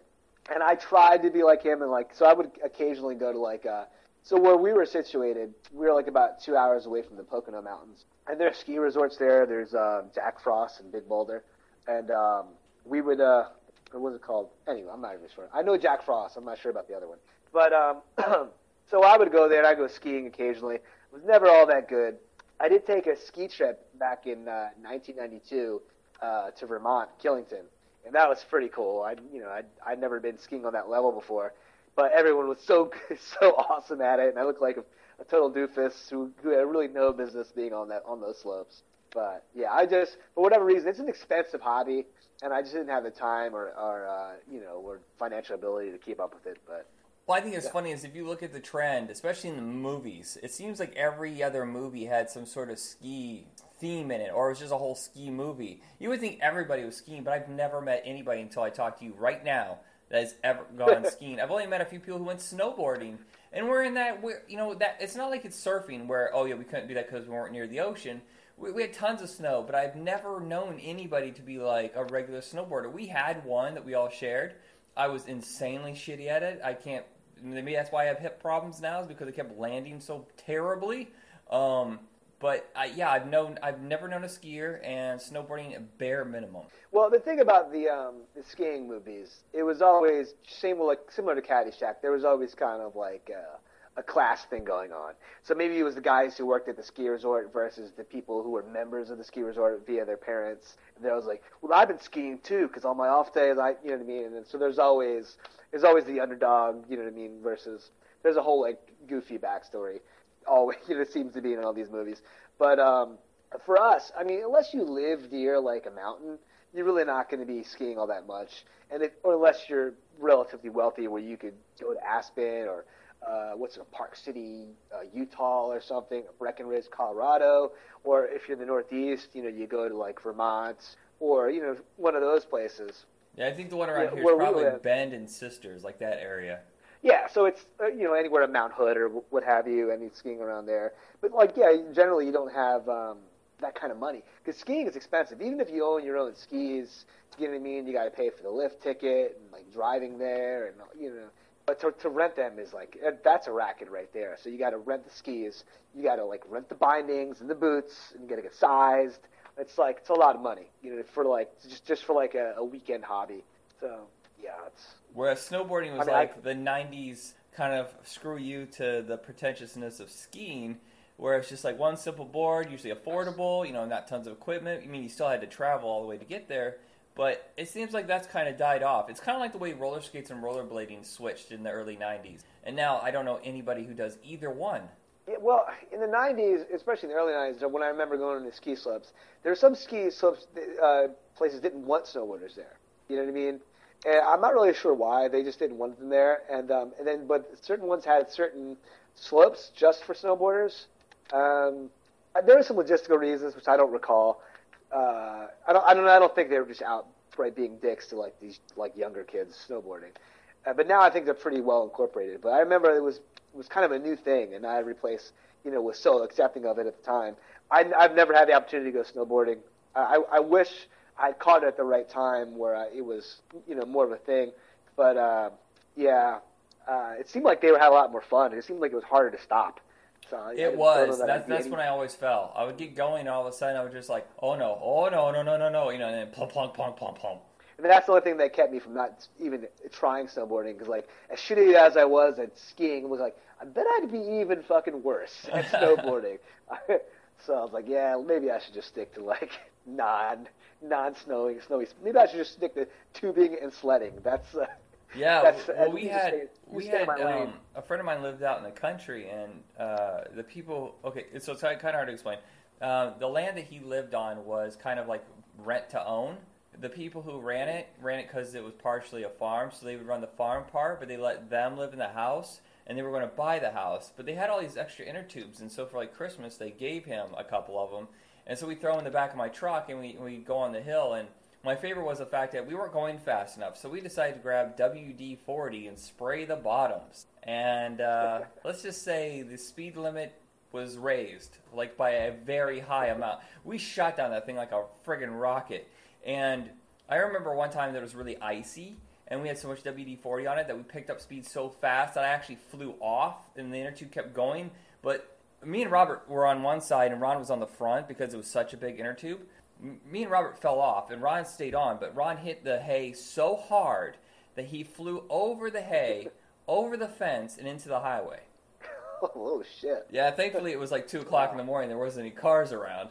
and I tried to be like him and like so I would occasionally go to like uh so where we were situated, we were like about two hours away from the Pocono Mountains, and there's ski resorts there. There's uh, Jack Frost and Big Boulder, and um, we would uh, what was it called? Anyway, I'm not even sure. I know Jack Frost. I'm not sure about the other one, but um, So I would go there and I go skiing occasionally. It was never all that good. I did take a ski trip back in uh, 1992 uh, to Vermont, Killington, and that was pretty cool. I, you know, I'd, I'd never been skiing on that level before, but everyone was so so awesome at it, and I looked like a, a total doofus who, who had really no business being on that on those slopes. But yeah, I just for whatever reason, it's an expensive hobby, and I just didn't have the time or, or uh, you know, or financial ability to keep up with it. But well, I think it's yeah. funny is if you look at the trend, especially in the movies, it seems like every other movie had some sort of ski theme in it, or it was just a whole ski movie. You would think everybody was skiing, but I've never met anybody until I talked to you right now that has ever gone skiing. I've only met a few people who went snowboarding, and we're in that. We're, you know that it's not like it's surfing where oh yeah we couldn't do that because we weren't near the ocean. We, we had tons of snow, but I've never known anybody to be like a regular snowboarder. We had one that we all shared. I was insanely shitty at it. I can't maybe that's why I have hip problems now is because I kept landing so terribly. Um, but I, yeah, I've known I've never known a skier and snowboarding a bare minimum. Well, the thing about the um, the skiing movies, it was always same like similar to Caddyshack. There was always kind of like a, a class thing going on. So maybe it was the guys who worked at the ski resort versus the people who were members of the ski resort via their parents. And there was like, well, I've been skiing too because on my off days, I you know what I mean. And so there's always there's always the underdog, you know what I mean, versus there's a whole like goofy backstory. Always, you know, seems to be in all these movies. But um, for us, I mean, unless you live near like a mountain, you're really not going to be skiing all that much. And it, or unless you're relatively wealthy, where you could go to Aspen or uh, what's it, Park City, uh, Utah, or something, Breckenridge, Colorado, or if you're in the Northeast, you know, you go to like Vermont or you know one of those places. Yeah, I think the one around yeah, here is probably Bend and Sisters, like that area. Yeah, so it's uh, you know anywhere in Mount Hood or what have you, any skiing around there. But like yeah, generally you don't have um, that kind of money because skiing is expensive. Even if you own your own skis, you know what I mean. You got to pay for the lift ticket and like driving there, and you know. But to, to rent them is like uh, that's a racket right there. So you got to rent the skis, you got to like rent the bindings and the boots, and get sized it's like it's a lot of money, you know, for like just just for like a, a weekend hobby. So yeah, it's. Whereas snowboarding was I mean, like I, the '90s kind of screw you to the pretentiousness of skiing, where it's just like one simple board, usually affordable, you know, not tons of equipment. I mean, you still had to travel all the way to get there, but it seems like that's kind of died off. It's kind of like the way roller skates and rollerblading switched in the early '90s, and now I don't know anybody who does either one. Yeah, well, in the '90s, especially in the early '90s, when I remember going to ski slopes, there were some ski slopes uh, places didn't want snowboarders there. You know what I mean? And I'm not really sure why. They just didn't want them there. And um, and then, but certain ones had certain slopes just for snowboarders. Um, there were some logistical reasons which I don't recall. Uh, I don't. I don't. I don't think they were just outright being dicks to like these like younger kids snowboarding. Uh, but now I think they're pretty well incorporated. But I remember it was it was kind of a new thing, and I replaced you know was so accepting of it at the time. I, I've never had the opportunity to go snowboarding. I, I wish I caught it at the right time where I, it was you know more of a thing. But uh, yeah, uh, it seemed like they had a lot more fun. It seemed like it was harder to stop. So It was. that That's that's when I always fell. I would get going, and all of a sudden I was just like, oh no, oh no, no, no, no, no, you know, and then plump, plump, plump, plump, plump. And that's the only thing that kept me from not even trying snowboarding. Because like as shitty as I was at skiing, it was like I bet I'd be even fucking worse at snowboarding. so I was like, yeah, maybe I should just stick to like non non snowing snowy. Maybe I should just stick to tubing and sledding. That's uh, Yeah, That's- well, we had stay- we had um, a friend of mine lived out in the country, and uh, the people. Okay, so it's kind of hard to explain. Uh, the land that he lived on was kind of like rent to own. The people who ran it ran it because it was partially a farm, so they would run the farm part, but they let them live in the house, and they were going to buy the house. But they had all these extra inner tubes, and so for like Christmas, they gave him a couple of them, and so we throw them in the back of my truck, and we we go on the hill, and my favorite was the fact that we weren't going fast enough, so we decided to grab WD 40 and spray the bottoms. And uh, let's just say the speed limit was raised, like by a very high amount. We shot down that thing like a friggin' rocket. And I remember one time that it was really icy, and we had so much WD 40 on it that we picked up speed so fast that I actually flew off, and the inner tube kept going. But me and Robert were on one side, and Ron was on the front because it was such a big inner tube. M- Me and Robert fell off, and Ron stayed on, but Ron hit the hay so hard that he flew over the hay, over the fence, and into the highway. oh shit. Yeah, thankfully it was like 2 o'clock in the morning. There wasn't any cars around.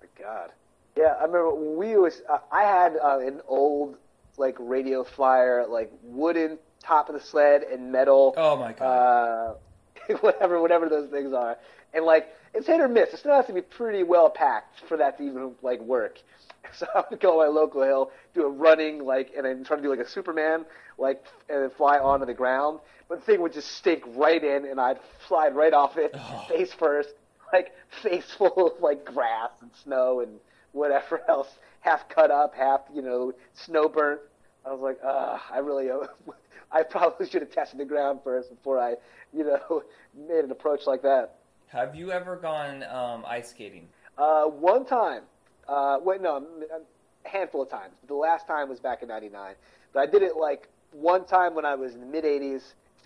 my God. Yeah, I remember when we was. Uh, I had uh, an old like radio flyer, like wooden top of the sled and metal. Oh my god. uh, whatever, whatever those things are. And like, it's hit or miss. It still has to be pretty well packed for that to even like work. So I would go on my local hill, do a running like, and then try to do like a Superman, like, and then fly onto the ground. But the thing would just stink right in, and I'd slide right off it, face first, like face full of like grass and snow and whatever else, half cut up, half you know snow burnt. I was like, uh, I really, I probably should have tested the ground first before I, you know, made an approach like that. Have you ever gone um, ice skating? Uh, one time, uh, wait, no, a handful of times. The last time was back in '99, but I did it like one time when I was in the mid '80s,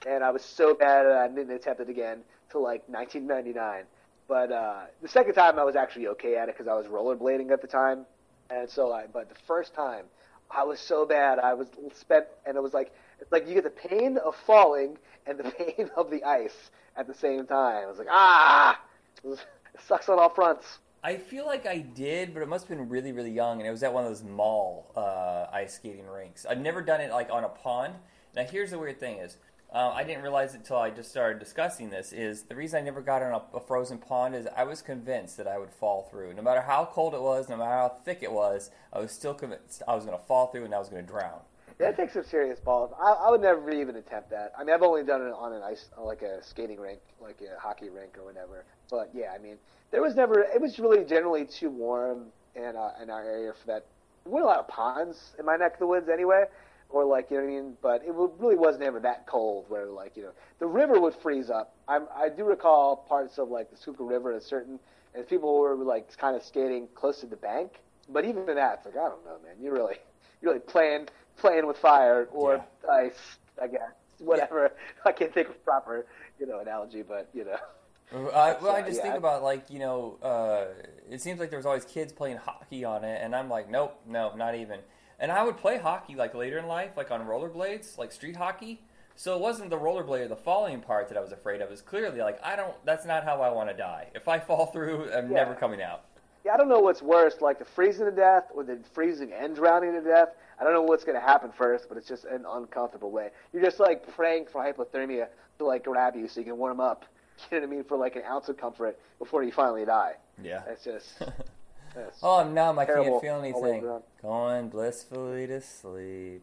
and I was so bad at it, I didn't attempt it again till like 1999. But uh, the second time I was actually okay at it because I was rollerblading at the time, and so I. But the first time, I was so bad. I was spent, and it was like like you get the pain of falling and the pain of the ice at the same time. I was like, ah, it, was, it sucks on all fronts. I feel like I did, but it must have been really, really young, and it was at one of those mall uh, ice skating rinks. I've never done it like on a pond. Now, here's the weird thing: is uh, I didn't realize it until I just started discussing this. Is the reason I never got on a, a frozen pond is I was convinced that I would fall through, no matter how cold it was, no matter how thick it was. I was still convinced I was going to fall through and I was going to drown. That takes some serious balls. I, I would never even attempt that. I mean, I've only done it on an ice, like a skating rink, like a hockey rink or whatever. But yeah, I mean, there was never. It was really generally too warm in uh, in our area for that. There weren't a lot of ponds in my neck of the woods anyway, or like you know what I mean. But it really wasn't ever that cold where like you know the river would freeze up. I'm, I do recall parts of like the Schuylkill River and certain, and people were like kind of skating close to the bank. But even that, it's like I don't know, man. You really, you're really playing playing with fire or ice, I guess. Whatever. I can't think of proper, you know, analogy, but you know. I, well, I just yeah, think I- about like you know, uh, it seems like there was always kids playing hockey on it, and I'm like, nope, no, not even. And I would play hockey like later in life, like on rollerblades, like street hockey. So it wasn't the rollerblade or the falling part that I was afraid of. It was clearly like I don't. That's not how I want to die. If I fall through, I'm Yeah. never coming out. Yeah, I don't know what's worse, like the freezing to death or the freezing and drowning to death. I don't know what's going to happen first, but it's just an uncomfortable way. You're just like praying for hypothermia to like grab you so you can warm up. You know what I mean? For like an ounce of comfort before you finally die. Yeah. That's just. Oh, I'm numb. I can't feel all the way anything. Going blissfully to sleep.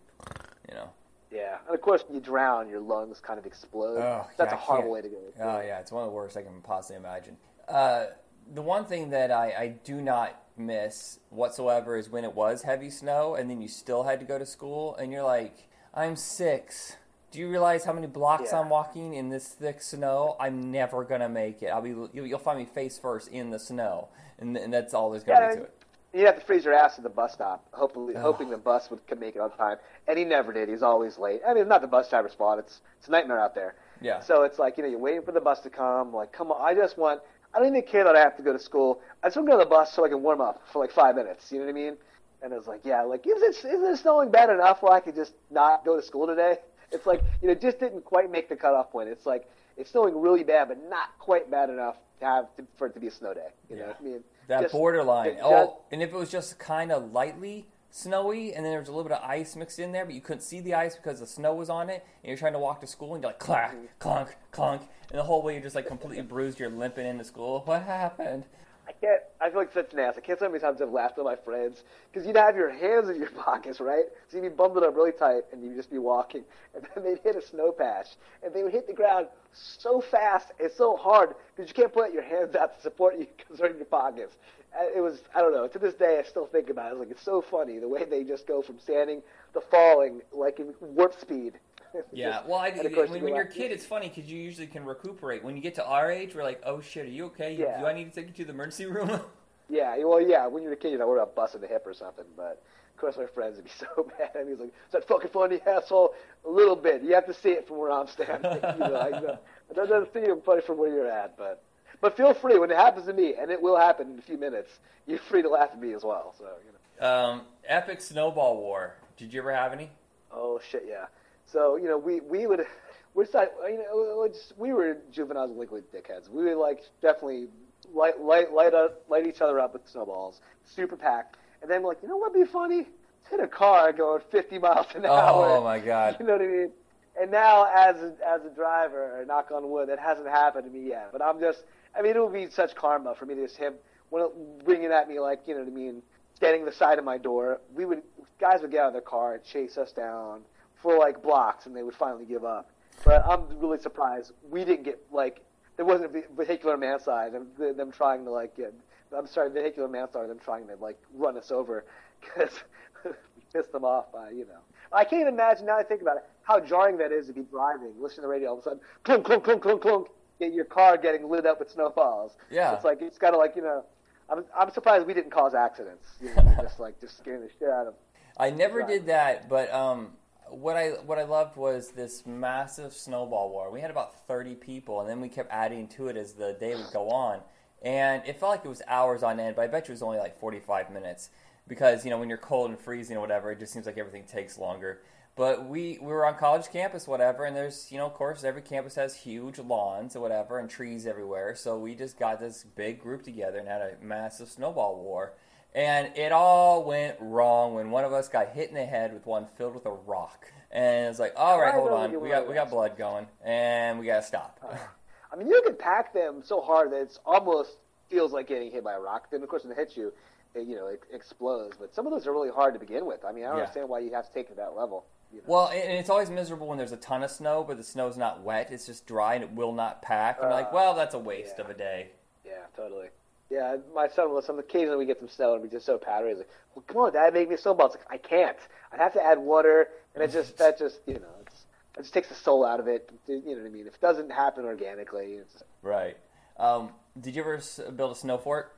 You know. yeah, and of course when you drown, your lungs kind of explode. Oh, That's yeah, a horrible way to go. Oh yeah, it's one of the worst I can possibly imagine. Uh, the one thing that I, I do not miss whatsoever is when it was heavy snow and then you still had to go to school and you're like, I'm six. Do you realize how many blocks Yeah. I'm walking in this thick snow? I'm never gonna make it. I'll be you'll find me face first in the snow, and, and that's all there's gonna Yeah, be to it. You have to freeze your ass at the bus stop, hopefully, hoping the bus would could make it on time. And he never did. He's always late. I mean, not the bus driver's fault. It's it's a nightmare out there. Yeah. So it's like you know, you're waiting for the bus to come. Like, come on, I just want. I don't even care that I have to go to school. I just want to go to the bus so I can warm up for like five minutes. You know what I mean? And it was like, yeah, like is it is it snowing bad enough where I could just not go to school today? It's like you know, just didn't quite make the cutoff point. It's like it's snowing really bad, but not quite bad enough to have to, for it to be a snow day. You know, Yeah. I mean, That just- borderline. it oh, and if it was just kind of lightly snowy, and then there was a little bit of ice mixed in there, but you couldn't see the ice because the snow was on it, and you're trying to walk to school, and you're like clack, Mm-hmm. clunk, clunk, and the whole way you're just like completely bruised. You're limping into school. What happened? Can't. I feel like such an ass. I can't tell how many times I've laughed at my friends because you'd have your hands in your pockets, right? So you'd be bundled up really tight, and you'd just be walking, and then they'd hit a snow patch, and they would hit the ground so fast and so hard because you can't put your hands out to support you because they're in your pockets. It was. I don't know. To this day, I still think about it. It's like it's so funny the way they just go from standing to falling like in warp speed. Yeah, well, I, and when, when you're a kid, it's funny because you usually can recuperate. When you get to our age, we're like, oh shit, are you okay? Yeah. Do I need to take you to the emergency room? Yeah, well, yeah. When you're a kid, you know, we're about busting the hip or something. But of course, my friends would be so mad. I mean, he's like, "Is that fucking funny, asshole?" A little bit. You have to see it from where I'm standing. you know, like, no, it doesn't seem funny from where you're at, but but feel free when it happens to me, and it will happen in a few minutes. You're free to laugh at me as well. So you know. um, epic snowball war. Did you ever have any? Oh shit, yeah. So you know, we we would we're side, you know we were juveniles liquid dickheads. We would like definitely light light light up light each other up with snowballs, super packed, and then we're like, you know what'd be funny? Hit a car going 50 miles an oh hour. Oh my god. You know what I mean? And now, as a, as a driver, knock on wood, that hasn't happened to me yet. But I'm just, I mean, it would be such karma for me to just him bringing at me like, you know what I mean, standing the side of my door. We would guys would get out of their car and chase us down for like blocks, and they would finally give up. But I'm really surprised we didn't get like there wasn't a vehicular manslaughter. Them, them trying to like get, I'm sorry, vehicular manslaughter. Them trying to like run us over because we pissed them off by you know. I can't even imagine now. I think about it, how jarring that is to be driving, listening to the radio, all of a sudden, clunk, clunk, clunk, clunk, clunk, get your car getting lit up with snowballs. Yeah. It's like it's got to like you know. I'm I'm surprised we didn't cause accidents. You know, just like just scaring the shit out of. Them. I never Right. did that, but um, what I what I loved was this massive snowball war. We had about thirty people, and then we kept adding to it as the day would go on, and it felt like it was hours on end. But I bet you it was only like forty five minutes because you know when you're cold and freezing or whatever, it just seems like everything takes longer. But we we were on college campus, whatever, and there's you know of course every campus has huge lawns or whatever and trees everywhere. So we just got this big group together and had a massive snowball war. And it all went wrong when one of us got hit in the head with one filled with a rock. And it's like, all right, hold on, we got we got blood going, and we gotta stop. I mean, you can pack them so hard that it's almost feels like getting hit by a rock. Then, of course, when it hits you, it, you know, it explodes. But some of those are really hard to begin with. I mean, I don't Yeah. understand why you have to take it to that level. You know? Well, and it's always miserable when there's a ton of snow, but the snow's not wet; it's just dry and it will not pack. And you're like, Uh, well, that's a waste yeah. of a day. Yeah, totally. Yeah, my son will. Some occasionally we get some snow and we just so powdery. He's like, "Well, come on, Dad, make me a snowball." It's like, I can't. I have to add water, and it just that just you know, it's, it just takes the soul out of it. You know what I mean? If it doesn't happen organically, it's Right. Um, did you ever build a snow fort?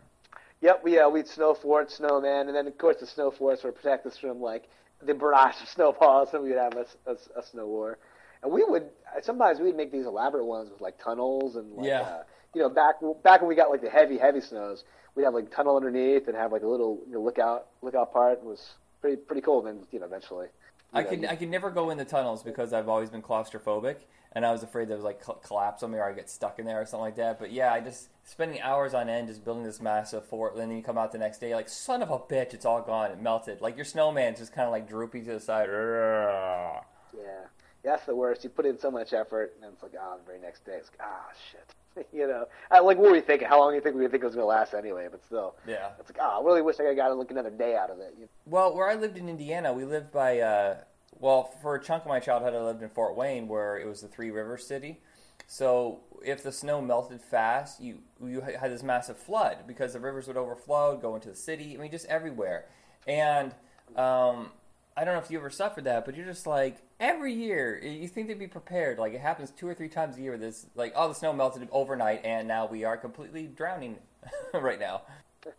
Yep, we uh, we'd snow fort, snowman, and then of course the snow forts would protect us from like the barrage of snowballs, and we'd have a, a, a snow war. And we would sometimes we'd make these elaborate ones with like tunnels and like Yeah. uh, you know back back when we got like the heavy heavy snows, we'd have like tunnel underneath and have like a little you know, lookout lookout part. It was pretty pretty cool. Then you know eventually. I you know, could I could never go in the tunnels because I've always been claustrophobic, and I was afraid there was like col- collapse on me or I get stuck in there or something like that. But yeah, I just spending hours on end just building this massive fort, and then you come out the next day like son of a bitch, it's all gone, it melted. Like your snowman's just kind of like droopy to the side. Yeah, that's the worst. You put in so much effort, and then it's like, ah, the very next day, it's like, ah, shit. you know, I, like, what were we thinking? How long do you think we think it was going to last anyway? But still, Yeah. it's like, ah, I really wish I got like another day out of it. You Well, where I lived in Indiana, we lived by. Uh, well, for a chunk of my childhood, I lived in Fort Wayne, where it was the Three Rivers city. So if the snow melted fast, you you had this massive flood because the rivers would overflow, go into the city. I mean, just everywhere. And um, I don't know if you ever suffered that, but you're just like every year you think they'd be prepared. Like it happens two or three times a year. This like oh the snow melted overnight and now we are completely drowning right now.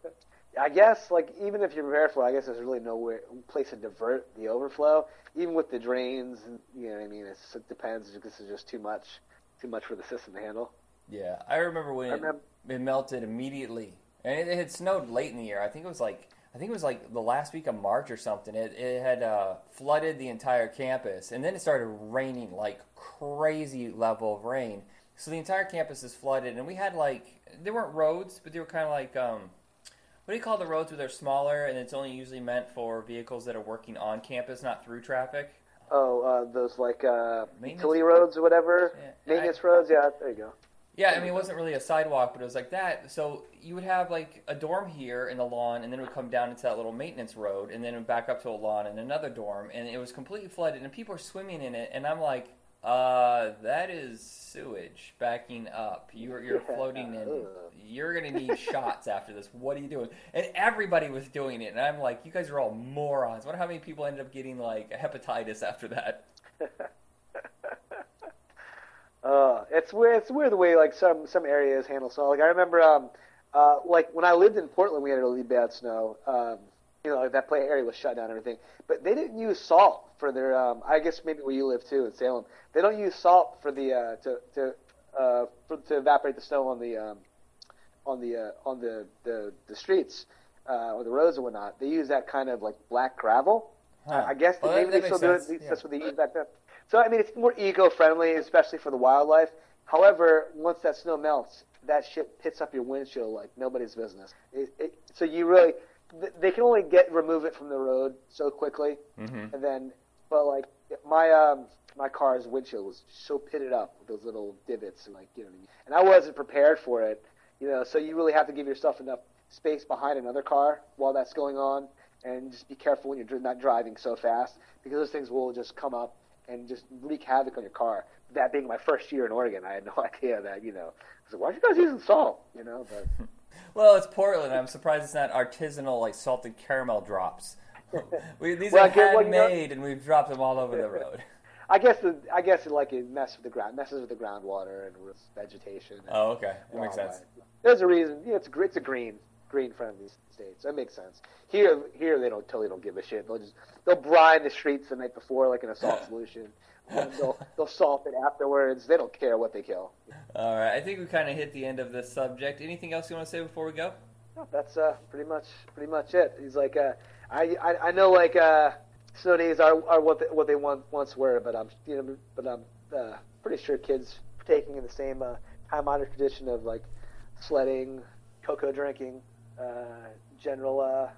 I guess like even if you're prepared for it, I guess there's really no way, place to divert the overflow. Even with the drains, you know what I mean. It's, it depends. This is just too much, too much for the system to handle. Yeah, I remember when I remember- it, it melted immediately, and it, it had snowed late in the year. I think it was like I think it was like the last week of March or something. It it had uh, flooded the entire campus, and then it started raining like crazy level of rain. So the entire campus is flooded, and we had like they weren't roads, but they were kind of like um, what do you call the roads where they're smaller and it's only usually meant for vehicles that are working on campus, not through traffic. Oh, uh, those like uh, utility roads or whatever, Yeah, maintenance roads. Yeah, there you go. Yeah, I mean, it wasn't really a sidewalk, but it was like that. So you would have like a dorm here in the lawn, and then it would come down into that little maintenance road, and then it would back up to a lawn and another dorm, and it was completely flooded, and people are swimming in it, and I'm like, uh, that is sewage backing up. You're you're floating in. You're gonna need shots after this. What are you doing? And everybody was doing it, and I'm like, you guys are all morons. Wonder how many people ended up getting like hepatitis after that. Uh, it's weird. It's weird the way like some some areas handle snow. Like I remember, um, uh, like when I lived in Portland, we had really bad snow. Um, you know, like that play area was shut down and everything. But they didn't use salt for their. Um, I guess maybe where you live too in Salem, they don't use salt for the uh, to to uh, for, to evaporate the snow on the um, on the uh, on the the, the streets uh, or the roads and whatnot. They use that kind of like black gravel. Huh. I guess Well, maybe that- they still makes do it. sense, That's what they use back then. So I mean, it's more eco-friendly, especially for the wildlife. However, once that snow melts, that shit pits up your windshield like nobody's business. It, it, so you really, they can only get remove it from the road so quickly, Mm-hmm. and then, but like my um my car's windshield was so pitted up with those little divots, and like you know, what I mean? and I wasn't prepared for it, you know. So you really have to give yourself enough space behind another car while that's going on, and just be careful when you're not driving so fast because those things will just come up and just wreak havoc on your car. That being my first year in Oregon, I had no idea that you know. I was like, why are you guys using salt? You know, but Well, it's Portland. I'm surprised it's not artisanal like salted caramel drops. we, these Well, are I get- well, you know- handmade, and we've dropped them all over the road. I guess the, I guess it like it messes with the ground, messes with the groundwater and with vegetation. And, Oh, okay, that makes sense. There's a reason. Yeah, it's it's a green, green friendly state. So that makes sense. Here, here they don't totally don't give a shit. They'll just they'll brine the streets the night before like in a salt solution. And they'll they'll salt it afterwards. They don't care what they kill. All right, I think we kind of hit the end of this subject. Anything else you want to say before we go? No, that's uh, pretty much pretty much it. He's like, uh, I, I I know like uh, snow days are, are what they, what they want, once were, but I'm you know but I'm uh, pretty sure kids partaking in the same uh, time honored tradition of like sledding, cocoa drinking, general uh,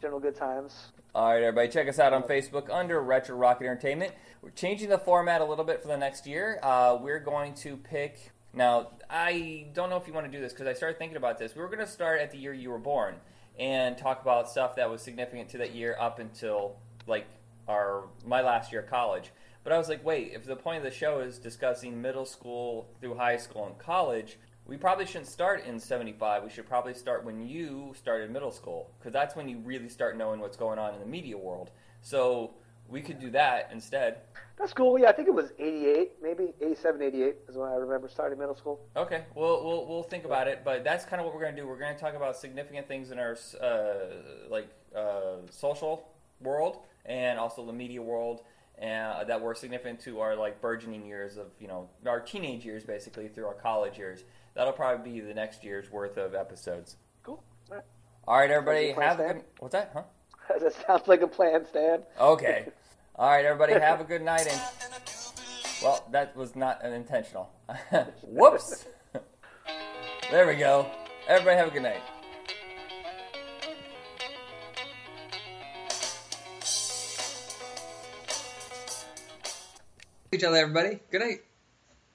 general good times. All right, everybody, check us out on Facebook under Retro Rocket Entertainment. We're changing the format a little bit for the next year. Uh, we're going to pick. Now, I don't know if you want to do this because I started thinking about this. We were going to start at the year you were born and talk about stuff that was significant to that year up until like our my last year of college. But I was like, wait, if the point of the show is discussing middle school through high school and college, we probably shouldn't start in 75. We should probably start when you started middle school because that's when you really start knowing what's going on in the media world. So we could do that instead. That's cool. Yeah, I think it was 88, maybe 87, 88 is when I remember starting middle school. Okay, we'll we'll, we'll think about it, but that's kind of what we're going to do. We're going to talk about significant things in our uh, like uh, social world and also the media world, and that were significant to our like burgeoning years of you know our teenage years, basically through our college years. That'll probably be the next year's worth of episodes. Cool. All right. All right, everybody, like have a good. What's that? Huh? that sounds like a plan, Stan. Okay. All right, everybody, have a good night. And well, that was not an intentional. Whoops. there we go. Everybody, have a good night. each other, everybody. Good night.